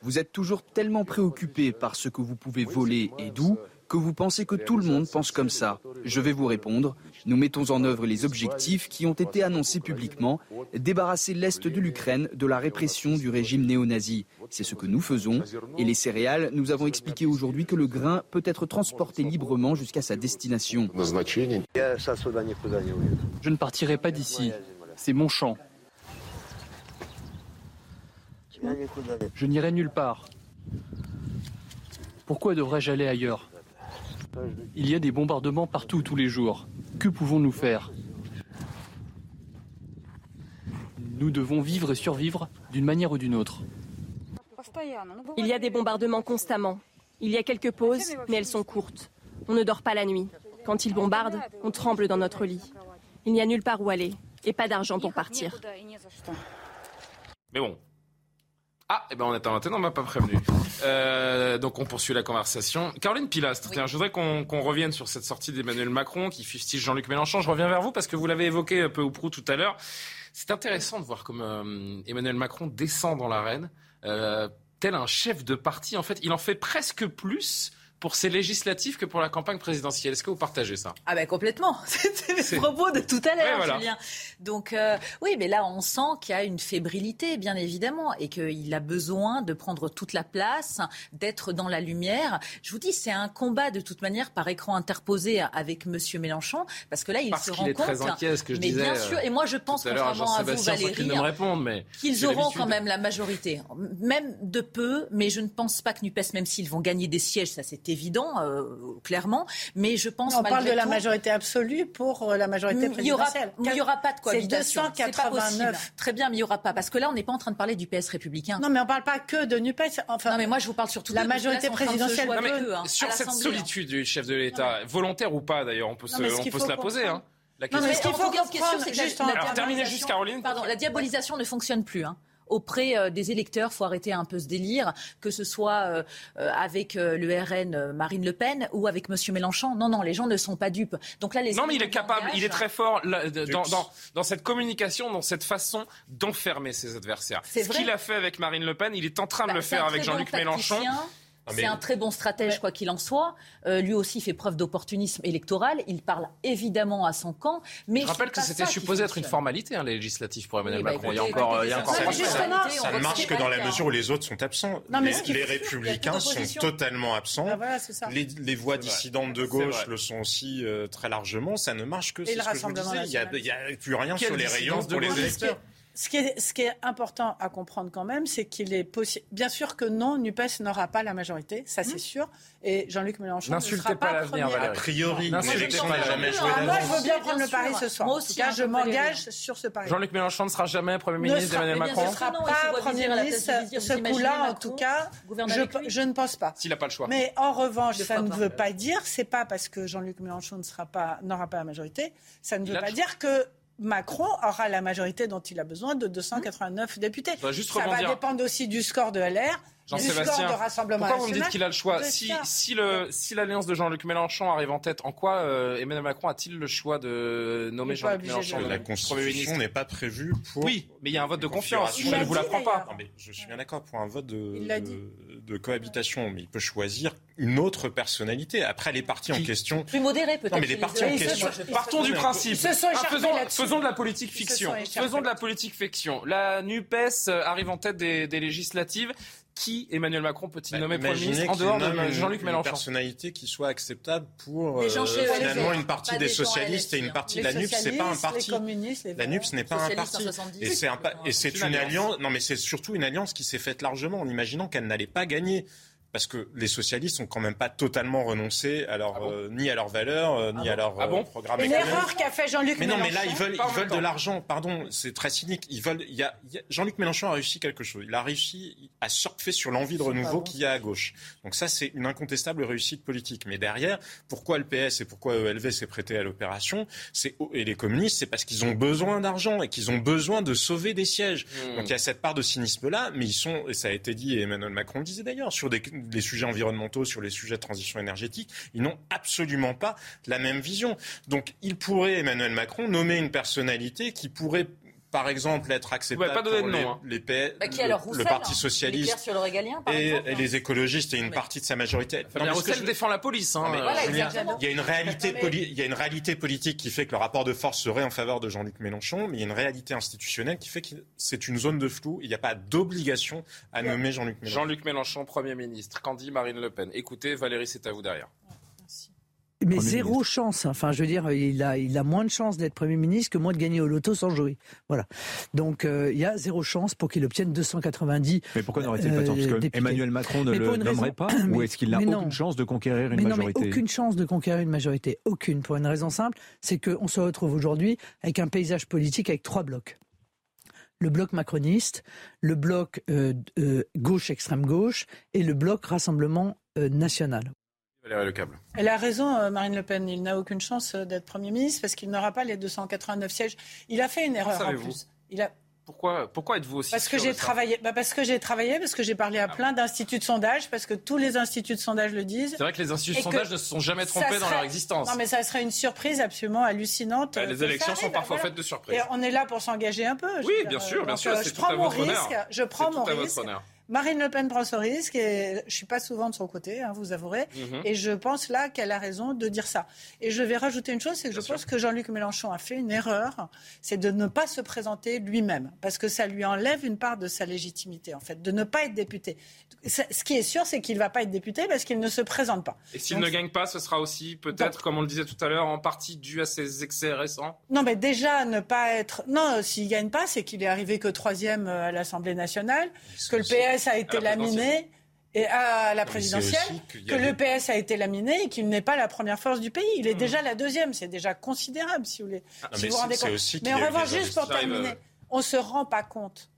Vous êtes toujours tellement préoccupé par ce que vous pouvez voler et d'où que vous pensez que tout le monde pense comme ça. Je vais vous répondre. Nous mettons en œuvre les objectifs qui ont été annoncés publiquement, débarrasser l'Est de l'Ukraine de la répression du régime néo-nazi. C'est ce que nous faisons. Et les céréales, nous avons expliqué aujourd'hui que le grain peut être transporté librement jusqu'à sa destination. Je ne partirai pas d'ici. C'est mon champ. Je n'irai nulle part. Pourquoi devrais-je aller ailleurs? Il y a des bombardements partout tous les jours. Que pouvons-nous faire? Nous devons vivre et survivre d'une manière ou d'une autre. Il y a des bombardements constamment. Il y a quelques pauses, mais elles sont courtes. On ne dort pas la nuit. Quand ils bombardent, on tremble dans notre lit. Il n'y a nulle part où aller et pas d'argent pour partir. Mais bon, ah, eh ben on attend l'antenne, on m'a pas prévenu. Euh, donc on poursuit la conversation. Caroline Pilastre, tiens, je voudrais qu'on revienne sur cette sortie d'Emmanuel Macron qui fustige Jean-Luc Mélenchon. Je reviens vers vous parce que vous l'avez évoqué un peu ou prou tout à l'heure. C'est intéressant de voir comme euh, Emmanuel Macron descend dans l'arène, euh, tel un chef de parti. En fait, il en fait presque plus pour ces législatives que pour la campagne présidentielle. Est-ce que vous partagez ça? Ah ben complètement. C'était les propos de tout à l'heure, Julien. Donc euh, oui, mais là on sent qu'il y a une fébrilité, bien évidemment, et qu'il a besoin de prendre toute la place, d'être dans la lumière. Je vous dis, c'est un combat de toute manière par écran interposé avec Monsieur Mélenchon, parce que là il se rend compte. Très inquiet, ce que je mais disais, bien sûr, et moi je pense contrairement à, vous, Valérie, qu'ils auront quand même la majorité, même de peu, mais je ne pense pas que Nupes, même s'ils vont gagner des sièges, ça c'était évident, euh, clairement. Mais je pense. On parle de la majorité absolue pour euh, la majorité présidentielle. Il n'y aura, pas de cohabitation. C'est 289. Très bien, mais il n'y aura pas. Parce que là, on n'est pas en train de parler du PS républicain. Non, mais on ne parle pas que de NUPES. Enfin, non, mais moi, je vous parle surtout la majorité présidentielle. hein, sur cette solitude du chef de l'État, volontaire ou pas d'ailleurs, on peut, se, on peut se la poser. Hein. La question, non, mais ce qu'il faut comprendre, c'est juste Alors, terminer juste Caroline. Pardon, la diabolisation ne fonctionne plus. Hein auprès euh, des électeurs. faut arrêter un peu ce délire, que ce soit euh, euh, avec le RN Marine Le Pen ou avec M. Mélenchon. Non, non, les gens ne sont pas dupes. Donc là, les non, mais il est capable, il est très fort dans, dans, dans, cette communication, dans cette façon d'enfermer ses adversaires. Ce qu'il a fait avec Marine Le Pen, il est en train de bah, le faire avec Jean-Luc Mélenchon. C'est un très bon stratège, quoi qu'il en soit. Euh, lui aussi fait preuve d'opportunisme électoral. Il parle évidemment à son camp. Mais je rappelle que c'était supposé être une formalité, hein, les législatives pour Emmanuel bah, Macron. il y a encore, il y a encore ça, ça, ne marche que dans la mesure où les autres sont absents. Non, les, les républicains sont totalement absents. Bah, les, les, voix dissidentes de gauche le sont aussi euh, très largement. Ça ne marche que. C'est ce que je vous disais. Il n'y a, plus rien sur les rayons pour les électeurs. Ce qui, est, ce qui est important à comprendre quand même, c'est qu'il est possible. Bien sûr que non, NUPES n'aura pas la majorité, ça c'est mmh. sûr. Et Jean-Luc Mélenchon ne sera pas, pas premier. A priori, l'élection n'a jamais joué Moi, je veux bien prendre le pari ce soir. Moi aussi, en tout cas, je m'engage sur ce pari. Jean-Luc Mélenchon ne sera jamais Premier ministre d'Emmanuel Macron. Il ne sera pas Premier ministre. Ce coup-là, en tout cas, je ne pense pas. S'il n'a pas le choix. Mais en revanche, ça ne veut pas dire, c'est pas parce que Jean-Luc Mélenchon n'aura pas la majorité, ça ne veut pas dire que Macron aura la majorité dont il a besoin de 289 députés. Ça va, va dépendre aussi du score de LR. Jean-Sébastien, pourquoi vous me dites qu'il a le choix Si, si, le, si l'alliance de Jean-Luc Mélenchon arrive en tête, en quoi euh, Emmanuel Macron a-t-il le choix de nommer Jean-Luc Mélenchon La Constitution n'est pas prévue pour... Oui, mais il y a un vote de confiance, je ne vous l'apprends pas. Non, mais je suis bien d'accord, pour un vote de, de, cohabitation, mais il peut choisir une autre personnalité. Après, les partis en question... Plus modéré peut-être. Non, mais les partis en question... Partons du principe. Ah, faisons, de la politique fiction. Faisons de la politique fiction. La NUPES arrive en tête des législatives qui Emmanuel Macron peut-il bah, nommer Premier ministre en dehors de Jean-Luc Mélenchon Une personnalité qui soit acceptable pour euh, finalement une partie des socialistes et une partie. La NUPS, c'est pas un parti. La NUPS n'est pas un parti. Et c'est et c'est une alliance. Non, mais c'est surtout une alliance qui s'est faite largement en imaginant qu'elle n'allait pas gagner parce que les socialistes n'ont quand même pas totalement renoncé à leur, ah euh, ni à leurs valeurs, euh, ni ah à leur ah bon programme économique. L'erreur qu'a fait Jean-Luc Mélenchon. Mais non, mais là, ils veulent, ils veulent de l'argent. Pardon, c'est très cynique. Ils veulent. Il y a, Jean-Luc Mélenchon a réussi quelque chose. Il a réussi à surfer sur l'envie de renouveau qu'il y a à gauche. Donc ça, c'est une incontestable réussite politique. Mais derrière, pourquoi le PS et pourquoi ELV s'est prêté à l'opération, c'est et les communistes, c'est parce qu'ils ont besoin d'argent et qu'ils ont besoin de sauver des sièges. Hmm. Donc il y a cette part de cynisme là, mais ils sont, et ça a été dit, et Emmanuel Macron le disait d'ailleurs, sur des, des sujets environnementaux sur les sujets de transition énergétique, ils n'ont absolument pas la même vision. Donc il pourrait, Emmanuel Macron, nommer une personnalité qui pourrait par exemple, être acceptable pas pour les, nom, hein. les bah, le, Parti socialiste et, les écologistes et une partie de sa majorité. Roussel défend la police. Hein, il, y a une réalité il y a une réalité politique qui fait que le rapport de force serait en faveur de Jean-Luc Mélenchon, mais il y a une réalité institutionnelle qui fait que c'est une zone de flou. Il n'y a pas d'obligation à nommer Jean-Luc Mélenchon. Jean-Luc Mélenchon, Premier ministre. Candy Marine Le Pen. Écoutez, Valérie, c'est à vous derrière. Mais zéro chance. Enfin, je veux dire, il a, il a moins de chances d'être Premier ministre que moi de gagner au loto sans jouer. Voilà. Donc, euh, il y a zéro chance pour qu'il obtienne 290. Mais pourquoi n'aurait-il pas Parce que Emmanuel Macron ne le nommerait pas Ou est-ce qu'il n'a aucune chance de conquérir une mais majorité non, mais aucune chance de conquérir une majorité. Aucune. Pour une raison simple, c'est qu'on se retrouve aujourd'hui avec un paysage politique avec trois blocs le bloc macroniste, le bloc euh, euh, gauche extrême gauche et le bloc rassemblement national. Elle a raison, euh, Marine Le Pen. Il n'a aucune chance euh, d'être Premier ministre parce qu'il n'aura pas les 289 sièges. Il a fait une erreur en plus. Il a... Pourquoi, pourquoi êtes-vous aussi parce que j'ai travaillé, bah parce que j'ai travaillé, parce que j'ai parlé à ah plein d'instituts de sondage, parce que tous les instituts de sondage le disent. C'est vrai que les instituts de sondage ne se sont jamais trompés dans leur existence. Non, mais ça serait une surprise absolument hallucinante. Bah, les élections sont parfois faites de surprises. Et on est là pour s'engager un peu. Oui, bien sûr, bien sûr. Euh, je prends mon risque. Je prends mon risque. Marine Le Pen prend ce risque et je ne suis pas souvent de son côté, hein, vous avouerez. Mhm. Et je pense là qu'elle a raison de dire ça. Et je vais rajouter une chose, c'est que je pense que Jean-Luc Mélenchon a fait une erreur, c'est de ne pas se présenter lui-même, parce que ça lui enlève une part de sa légitimité, en fait, de ne pas être député. Ce qui est sûr, c'est qu'il ne va pas être député parce qu'il ne se présente pas. Et s'il ne gagne pas, ce sera aussi peut-être, comme on le disait tout à l'heure, en partie dû à ses excès récents Non, mais déjà, ne pas être... Non, s'il ne gagne pas, c'est qu'il est arrivé que troisième euh, à l'Assemblée nationale, que le PS a été laminé et à la présidentielle, que le PS a été laminé et qu'il n'est pas la première force du pays. Il est hmm. déjà la deuxième. C'est déjà considérable, si vous voulez. Ah, si mais vous rendez compte. Mais en revanche, juste pour terminer, euh, on ne se rend pas compte.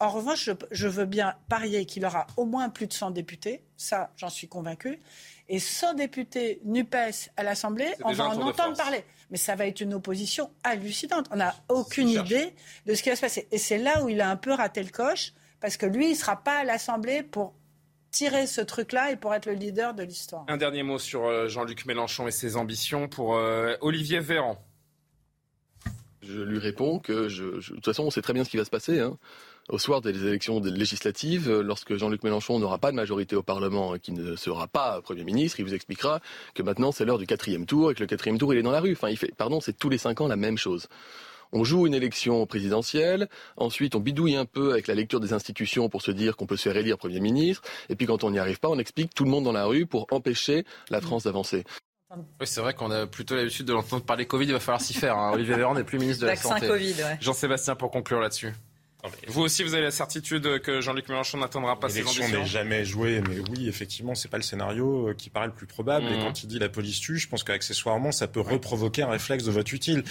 En revanche, je, je veux bien parier qu'il aura au moins plus de 100 députés. Ça, j'en suis convaincu. Et 100 députés NUPES à l'Assemblée, on va en entendre parler. Mais ça va être une opposition hallucinante. On n'a aucune idée de ce qui va se passer. Et c'est là où il a un peu raté le coche parce que lui, il ne sera pas à l'Assemblée pour tirer ce truc-là et pour être le leader de l'histoire. Un dernier mot sur euh, Jean-Luc Mélenchon et ses ambitions pour euh, Olivier Véran. Je lui réponds que, je, de toute façon, on sait très bien ce qui va se passer. Hein. Au soir des élections législatives, euh, lorsque Jean-Luc Mélenchon n'aura pas de majorité au Parlement et qui ne sera pas Premier ministre, il vous expliquera que maintenant c'est l'heure du quatrième tour et que le quatrième tour il est dans la rue. Enfin, il fait, pardon, c'est tous les cinq ans la même chose. On joue une élection présidentielle, ensuite on bidouille un peu avec la lecture des institutions pour se dire qu'on peut se faire élire Premier ministre, et puis quand on n'y arrive pas, on explique tout le monde dans la rue pour empêcher la France d'avancer. Oui, c'est vrai qu'on a plutôt l'habitude de l'entendre parler Covid, il va falloir s'y faire. Hein. Olivier Véran n'est plus ministre de la Santé. Covid, Jean-Sébastien, pour conclure là-dessus. Vous aussi, vous avez la certitude que Jean-Luc Mélenchon n'atteindra pas ses ambitions n'est jamais joué, mais oui, effectivement, c'est pas le scénario euh, qui paraît le plus probable. Et mmh. quand il dit la police tue, je pense qu'accessoirement, ça peut reprovoquer un réflexe de vote utile.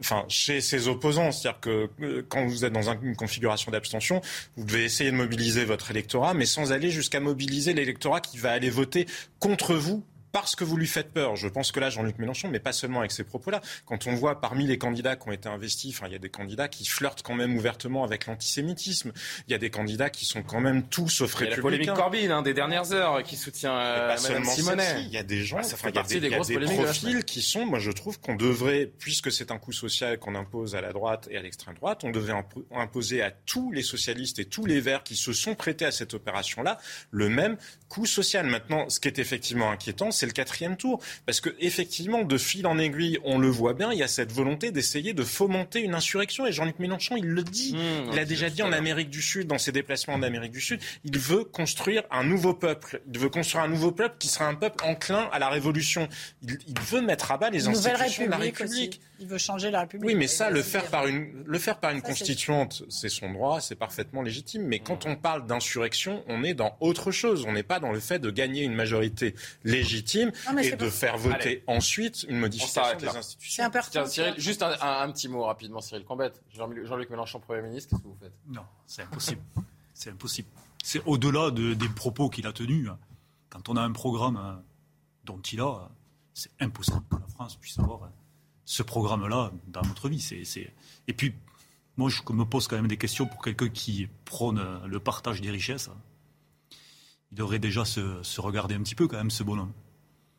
Enfin, chez ses opposants, c'est-à-dire que euh, quand vous êtes dans une configuration d'abstention, vous devez essayer de mobiliser votre électorat, mais sans aller jusqu'à mobiliser l'électorat qui va aller voter contre vous parce que vous lui faites peur. Je pense que là, Jean-Luc Mélenchon, mais pas seulement avec ces propos-là. Quand on voit parmi les candidats qui ont été investis, enfin, il y a des candidats qui flirtent quand même ouvertement avec l'antisémitisme. Il y a des candidats qui sont quand même tous sauf républicains. La polémique Corbyn, hein, des dernières heures, qui soutient euh, Mme Simonet. Il y a des gens, ça fait il y a des, des, y a des profils qui sont, moi je trouve qu'on devrait, puisque c'est un coup social qu'on impose à la droite et à l'extrême droite, on devait imposer à tous les socialistes et tous les verts qui se sont prêtés à cette opération-là le même coup social. Maintenant, ce qui est effectivement inquiétant, c'est le quatrième tour. Parce que effectivement, de fil en aiguille, on le voit bien, il y a cette volonté d'essayer de fomenter une insurrection. Et Jean-Luc Mélenchon, il le dit. Mmh, il a déjà dit en Amérique du Sud, dans ses déplacements en Amérique du Sud, il veut construire un nouveau peuple. Il veut construire un nouveau peuple qui sera un peuple enclin à la révolution. Il, veut mettre à bas les institutions de la République. Il veut changer la République. Oui, mais ça, le faire par une, le faire par une constituante, c'est son droit, c'est parfaitement légitime. Mais quand on parle d'insurrection, on est dans autre chose. On n'est pas dans le fait de gagner une majorité légitime et de faire voter ensuite une modification des institutions. C'est important. Cyril, juste un, petit mot rapidement, Cyril Combette. Jean-Luc Mélenchon, Premier ministre, qu'est-ce que vous faites? Non, c'est impossible. c'est impossible. C'est au-delà de, des propos qu'il a tenus. Quand on a un programme euh, dont il a, c'est impossible que la France puisse avoir ce programme-là dans notre vie. C'est, Et puis, moi, je me pose quand même des questions pour quelqu'un qui prône le partage des richesses. Il devrait déjà se, regarder un petit peu quand même, ce bonhomme.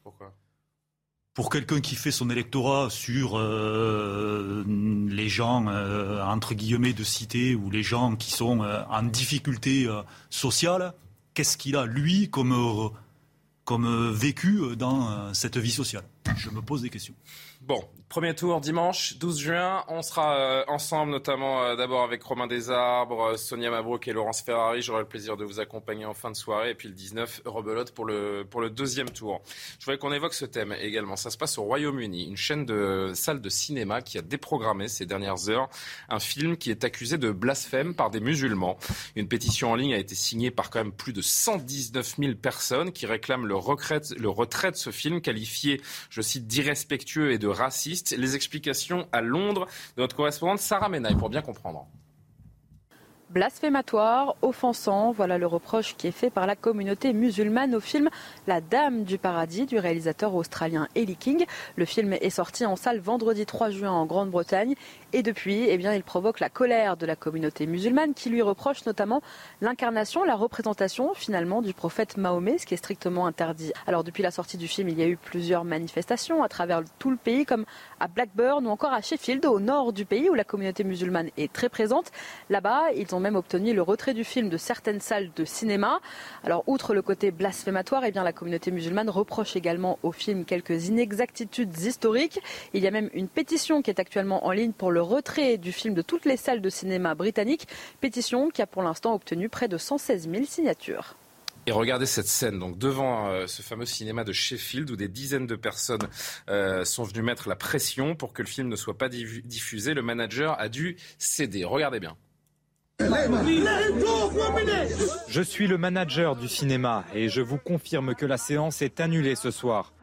Pourquoi? Pour quelqu'un qui fait son électorat sur euh, les gens euh, entre guillemets de cité ou les gens qui sont euh, en difficulté sociale, qu'est-ce qu'il a lui comme comme vécu dans cette vie sociale? Je me pose des questions. Bon, premier tour dimanche 12 juin. On sera euh, ensemble, notamment euh, d'abord avec Romain Desarbres, euh, Sonia Mabrouk et Laurence Ferrari. J'aurai le plaisir de vous accompagner en fin de soirée. Et puis le 19, rebelote pour le, pour le deuxième tour. Je voudrais qu'on évoque ce thème également. Ça se passe au Royaume-Uni. Une chaîne de salles de cinéma qui a déprogrammé ces dernières heures un film qui est accusé de blasphème par des musulmans. Une pétition en ligne a été signée par quand même plus de 119 000 personnes qui réclament le le retrait de ce film qualifié, je cite, d'irrespectueux et de raciste. Les explications à Londres de notre correspondante Sarah Menaille pour bien comprendre. Blasphématoire, offensant, voilà le reproche qui est fait par la communauté musulmane au film La Dame du Paradis du réalisateur australien Ellie King. Le film est sorti en salle vendredi 3 juin en Grande-Bretagne et depuis, eh bien, il provoque la colère de la communauté musulmane qui lui reproche notamment l'incarnation, la représentation finalement du prophète Mahomet, ce qui est strictement interdit. Alors depuis la sortie du film, il y a eu plusieurs manifestations à travers tout le pays, comme à Blackburn ou encore à Sheffield, au nord du pays, où la communauté musulmane est très présente. Là-bas, ils ont même obtenu le retrait du film de certaines salles de cinéma. Alors, outre le côté blasphématoire, eh bien, la communauté musulmane reproche également au film quelques inexactitudes historiques. Il y a même une pétition qui est actuellement en ligne pour le retrait du film de toutes les salles de cinéma britanniques. Pétition qui a pour l'instant obtenu près de 116 000 signatures. Et regardez cette scène, donc devant euh, ce fameux cinéma de Sheffield, où des dizaines de personnes euh, sont venues mettre la pression pour que le film ne soit pas diffusé. Le manager a dû céder. Regardez bien. Je suis le manager du cinéma et je vous confirme que la séance est annulée ce soir.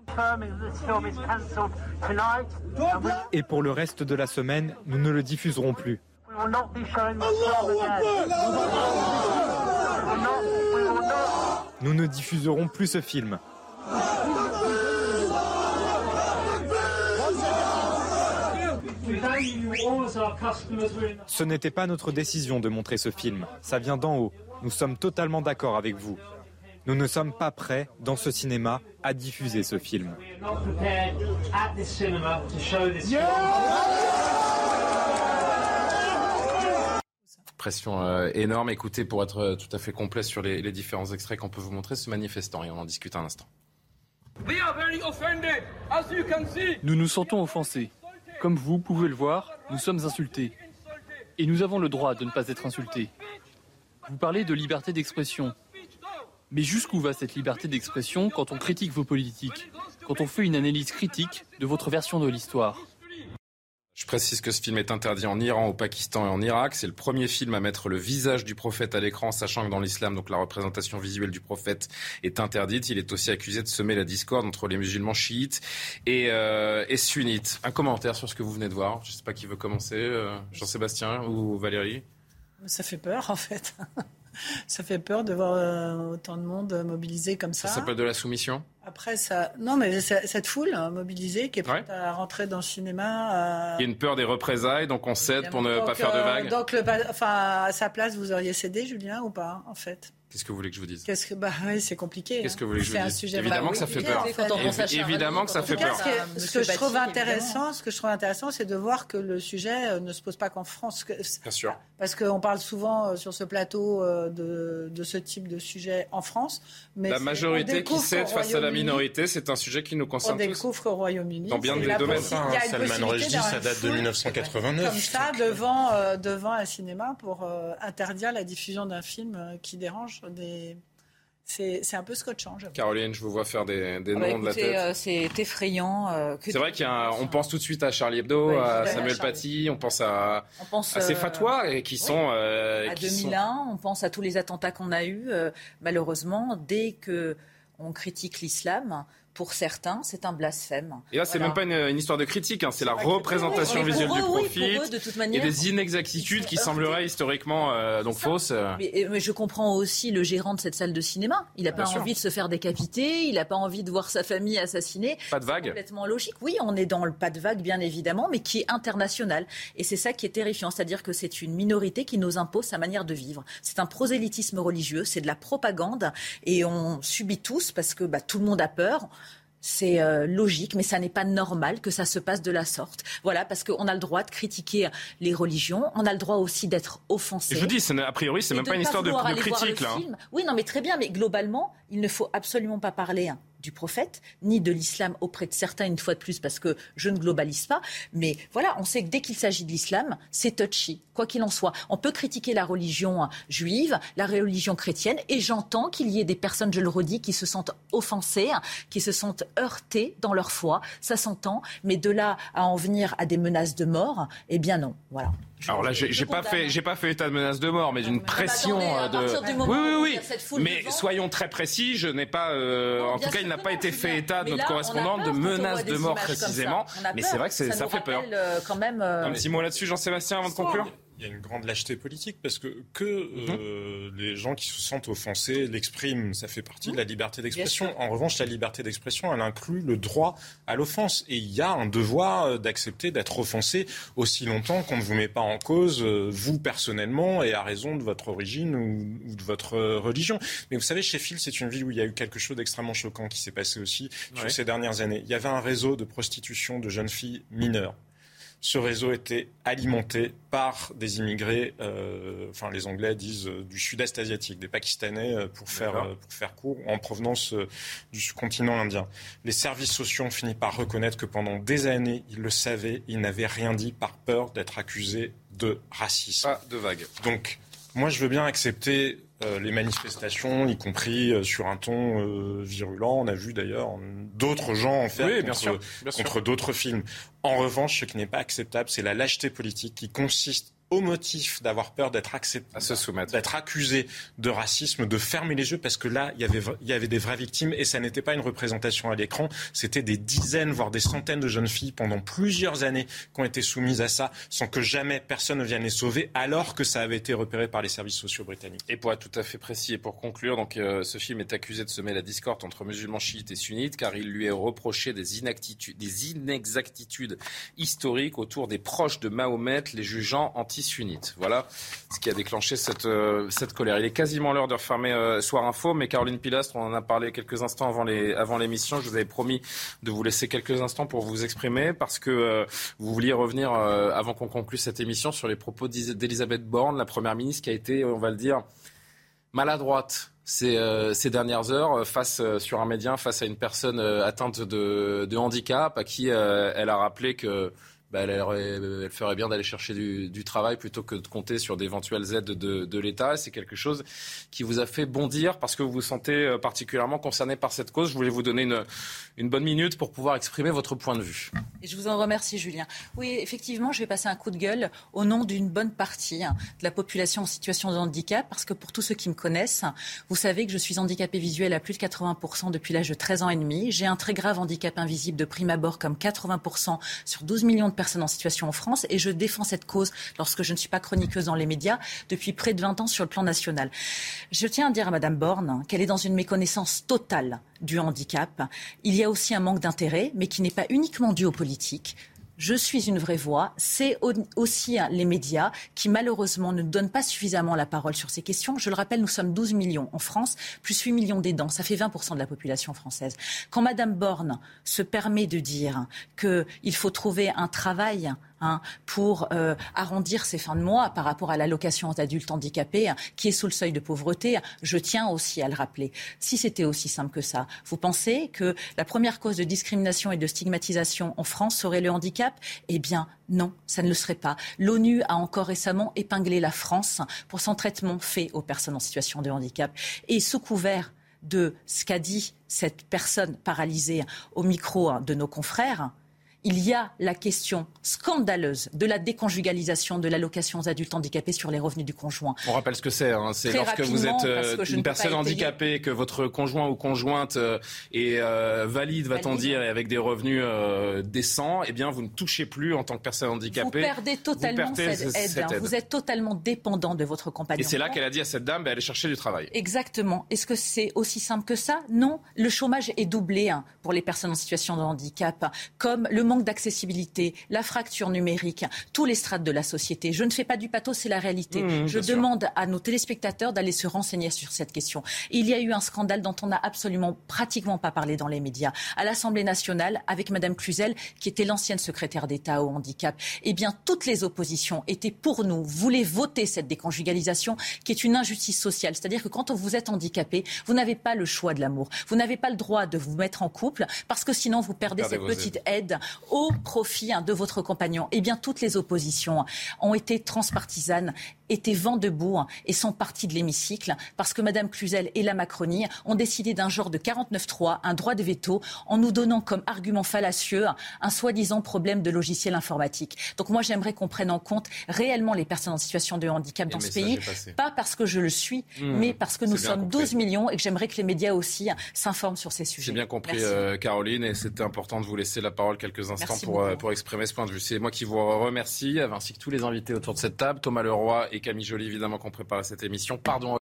Et pour le reste de la semaine, nous ne le diffuserons plus. Nous ne diffuserons plus ce film. Ce n'était pas notre décision de montrer ce film. Ça vient d'en haut. Nous sommes totalement d'accord avec vous. Nous ne sommes pas prêts, dans ce cinéma, à diffuser ce film. Pression euh, énorme. Écoutez, pour être euh, tout à fait complet sur les, les différents extraits qu'on peut vous montrer, ce manifestant, et on en discute un instant. Nous nous sentons offensés. Comme vous pouvez le voir, nous sommes insultés. Et nous avons le droit de ne pas être insultés. Vous parlez de liberté d'expression. Mais jusqu'où va cette liberté d'expression quand on critique vos politiques, quand on fait une analyse critique de votre version de l'histoire? Je précise que ce film est interdit en Iran, au Pakistan et en Irak. C'est le premier film à mettre le visage du prophète à l'écran, sachant que dans l'islam, donc la représentation visuelle du prophète est interdite. Il est aussi accusé de semer la discorde entre les musulmans chiites et, euh, et sunnites. Un commentaire sur ce que vous venez de voir. Je ne sais pas qui veut commencer, euh, Jean-Sébastien ou Valérie? Ça fait peur en fait. Ça fait peur de voir euh, autant de monde mobilisé comme ça. Ça s'appelle de la soumission Après, ça. Non, mais cette foule hein, mobilisée qui est prête à rentrer dans le cinéma. Euh, Il y a une peur des représailles, donc on cède pour ne pas faire de vagues. donc, le... enfin, à sa place, vous auriez cédé, Julien, ou pas, en fait? Qu'est-ce que vous voulez que je vous dise? Qu'est-ce que bah oui, c'est compliqué. Qu'est-ce que vous voulez que je vous dise? Évidemment que ça fait peur. Évidemment que ça fait peur. Ce que je trouve intéressant, ce que je trouve intéressant, c'est de voir que le sujet euh, ne se pose pas qu'en France. Bien sûr. Parce qu'on parle souvent euh, sur ce plateau euh, de, de, ce type de sujet en France. Mais la majorité qui cède face à la minorité, c'est un sujet qui nous concerne tous. On découvre au Royaume-Uni. Dans bien des domaines. Salman Rushdie, ça date de 1989. Comme ça, devant, devant un cinéma pour interdire la diffusion d'un film qui dérange des c'est un peu scotchant. Caroline, je vous vois faire des, des ah bah noms de la tête. Euh, c'est effrayant. Euh, c'est vrai qu'on pense tout de suite à Charlie Hebdo, à Samuel Paty, on pense à, on pense, à ces euh, fatwas et qui sont... à 2001, on pense à tous les attentats qu'on a eus. malheureusement, dès que on critique l'islam, pour certains, c'est un blasphème. Et là, c'est même pas une, histoire de critique, hein. c'est la représentation visuelle du profit et des inexactitudes qui sembleraient historiquement euh, donc fausses. Euh. Mais, je comprends aussi le gérant de cette salle de cinéma. Il n'a pas envie de se faire décapiter, il n'a pas envie de voir sa famille assassinée. Pas de vague. Complètement logique. Oui, on est dans le pas de vague, bien évidemment, mais qui est international. Et c'est ça qui est terrifiant, c'est-à-dire que c'est une minorité qui nous impose sa manière de vivre. C'est un prosélytisme religieux, c'est de la propagande, et on subit tous parce que bah, tout le monde a peur. C'est euh, logique, mais ça n'est pas normal que ça se passe de la sorte. Voilà, parce qu'on a le droit de critiquer les religions, on a le droit aussi d'être offensé. je vous dis, a priori, c'est même pas une histoire de, critique là. Hein. Oui, non, mais très bien, mais globalement, il ne faut absolument pas parler hein, du prophète, ni de l'islam auprès de certains, une fois de plus, parce que je ne globalise pas. Mais voilà, on sait que dès qu'il s'agit de l'islam, c'est touchy, quoi qu'il en soit. On peut critiquer la religion juive, la religion chrétienne, et j'entends qu'il y ait des personnes, je le redis, qui se sentent offensées, qui se sentent heurtées dans leur foi. Ça s'entend, mais de là à en venir à des menaces de mort, eh bien non. Voilà. Alors là, j'ai pas fait, j'ai pas fait état de menace de mort, mais d'une pression euh, de. Oui, oui, oui. Mais soyons très précis. Je n'ai pas, euh, en tout cas, il n'a pas été fait état de notre correspondante de menace de mort précisément. Mais c'est vrai que ça fait peur. Euh, quand même. Un petit mot là-dessus, Jean-Sébastien, avant de conclure. Il y a une grande lâcheté politique parce que que euh, mhm. les gens qui se sentent offensés l'expriment, ça fait partie de la mhm. liberté d'expression. En revanche, la liberté d'expression, elle inclut le droit à l'offense et il y a un devoir euh, d'accepter d'être offensé aussi longtemps qu'on ne vous met pas en cause euh, vous personnellement et à raison de votre origine ou, de votre religion. Mais vous savez, Sheffield, c'est une ville où il y a eu quelque chose d'extrêmement choquant qui s'est passé aussi sur ces dernières années. Il y avait un réseau de prostitution de jeunes filles mineures ce réseau était alimenté par des immigrés, euh, enfin les Anglais disent euh, du sud-est asiatique, des Pakistanais euh, pour faire, pour faire court, en provenance du continent indien. Les services sociaux ont fini par reconnaître que pendant des années, ils le savaient, ils n'avaient rien dit par peur d'être accusés de racisme. Pas de vague. Donc, moi, je veux bien accepter euh, les manifestations, y compris euh, sur un ton euh, virulent. On a vu d'ailleurs d'autres gens en faire contre d'autres films. En revanche, ce qui n'est pas acceptable, c'est la lâcheté politique qui consiste au motif d'avoir peur d'être accepté, d'être accusé de racisme, de fermer les yeux, parce que là, il y avait, il y avait des vraies victimes et ça n'était pas une représentation à l'écran, c'était des dizaines, voire des centaines de jeunes filles pendant plusieurs années qui ont été soumises à ça, sans que jamais personne ne vienne les sauver, alors que ça avait été repéré par les services sociaux britanniques. Et pour être tout à fait précis et pour conclure, donc euh, ce film est accusé de semer la discorde entre musulmans chiites et sunnites, car il lui est reproché des, des inexactitudes historiques autour des proches de Mahomet, les jugeant anti voilà ce qui a déclenché cette, euh, cette colère. Il est quasiment l'heure de refermer euh, Soir Info, mais Caroline Pilastre, on en a parlé quelques instants avant, les, avant l'émission. Je vous avais promis de vous laisser quelques instants pour vous exprimer parce que euh, vous vouliez revenir, avant qu'on conclue cette émission, sur les propos d'Elisabeth Borne, la Première ministre, qui a été, on va le dire, maladroite ces, dernières heures face sur un média, face à une personne atteinte de handicap, à qui elle a rappelé que bah, elle, ferait bien d'aller chercher du, travail plutôt que de compter sur d'éventuelles aides de, l'État. C'est quelque chose qui vous a fait bondir parce que vous vous sentez euh, particulièrement concerné par cette cause. Je voulais vous donner une, bonne minute pour pouvoir exprimer votre point de vue. Je vous en remercie, Julien. Oui, effectivement, je vais passer un coup de gueule au nom d'une bonne partie hein, de la population en situation de handicap, parce que pour tous ceux qui me connaissent, vous savez que je suis handicapé visuel à plus de 80% depuis l'âge de 13 ans et demi. J'ai un très grave handicap invisible de prime abord, comme 80% sur 12 millions de personnes en situation en France, et je défends cette cause lorsque je ne suis pas chroniqueuse dans les médias depuis près de 20 ans sur le plan national. Je tiens à dire à Madame Borne qu'elle est dans une méconnaissance totale du handicap. Il y a aussi un manque d'intérêt, mais qui n'est pas uniquement dû aux politiques je suis une vraie voix. C'est aussi hein, les médias qui, malheureusement, ne donnent pas suffisamment la parole sur ces questions. Je le rappelle, nous sommes 12 millions en France, plus 8 millions d'aidants. Ça fait 20% de la population française. Quand Madame Borne se permet de dire qu'il faut trouver un travail Hein, pour euh, arrondir ses fins de mois par rapport à l'allocation aux adultes handicapés hein, qui est sous le seuil de pauvreté. Je tiens aussi à le rappeler. Si c'était aussi simple que ça, vous pensez que la première cause de discrimination et de stigmatisation en France serait le handicap? Eh bien, non, ça ne le serait pas. L'ONU a encore récemment épinglé la France pour son traitement fait aux personnes en situation de handicap. Et sous couvert de ce qu'a dit cette personne paralysée au micro hein, de nos confrères, il y a la question scandaleuse de la déconjugalisation de l'allocation aux adultes handicapés sur les revenus du conjoint. On rappelle ce que c'est. Hein. C'est lorsque vous êtes euh, une personne handicapée, que votre conjoint ou conjointe euh, est euh, valide, va-t-on dire, et avec des revenus décents, eh bien, vous ne touchez plus en tant que personne handicapée. Vous perdez totalement cette, aide, Vous êtes totalement dépendant de votre compagnon. Et c'est là qu'elle a dit à cette dame, bah, allez chercher du travail. Exactement. Est-ce que c'est aussi simple que ça? Non. Le chômage est doublé hein, pour les personnes en situation de handicap, comme le manque d'accessibilité, la fracture numérique, tous les strates de la société. Je ne fais pas du pathos, c'est la réalité. Mmh, je demande à nos téléspectateurs d'aller se renseigner sur cette question. Il y a eu un scandale dont on n'a absolument pratiquement pas parlé dans les médias. À l'Assemblée nationale, avec Madame Cluzel, qui était l'ancienne secrétaire d'État au handicap, eh bien, toutes les oppositions étaient pour nous, voulaient voter cette déconjugalisation, qui est une injustice sociale. C'est-à-dire que quand vous êtes handicapé, vous n'avez pas le choix de l'amour. Vous n'avez pas le droit de vous mettre en couple, parce que sinon vous perdez, cette petite aide au profit hein, de votre compagnon. Eh bien, toutes les oppositions ont été transpartisanes étaient vent debout hein, et sont partis de l'hémicycle parce que Mme Cluzel et la Macronie ont décidé d'un genre de 49-3, un droit de veto, en nous donnant comme argument fallacieux un soi-disant problème de logiciel informatique. Donc moi, j'aimerais qu'on prenne en compte réellement les personnes en situation de handicap dans ce pays, pas parce que je le suis, mmh, mais parce que nous sommes 12 millions et que j'aimerais que les médias aussi s'informent sur ces sujets. J'ai bien compris, euh, Caroline, et c'était important de vous laisser la parole quelques instants pour, euh, pour, exprimer ce point de vue. C'est moi qui vous remercie, ainsi que tous les invités autour de cette table, Thomas Leroy et Camille Joly, évidemment, qui ont préparé cette émission. Pardon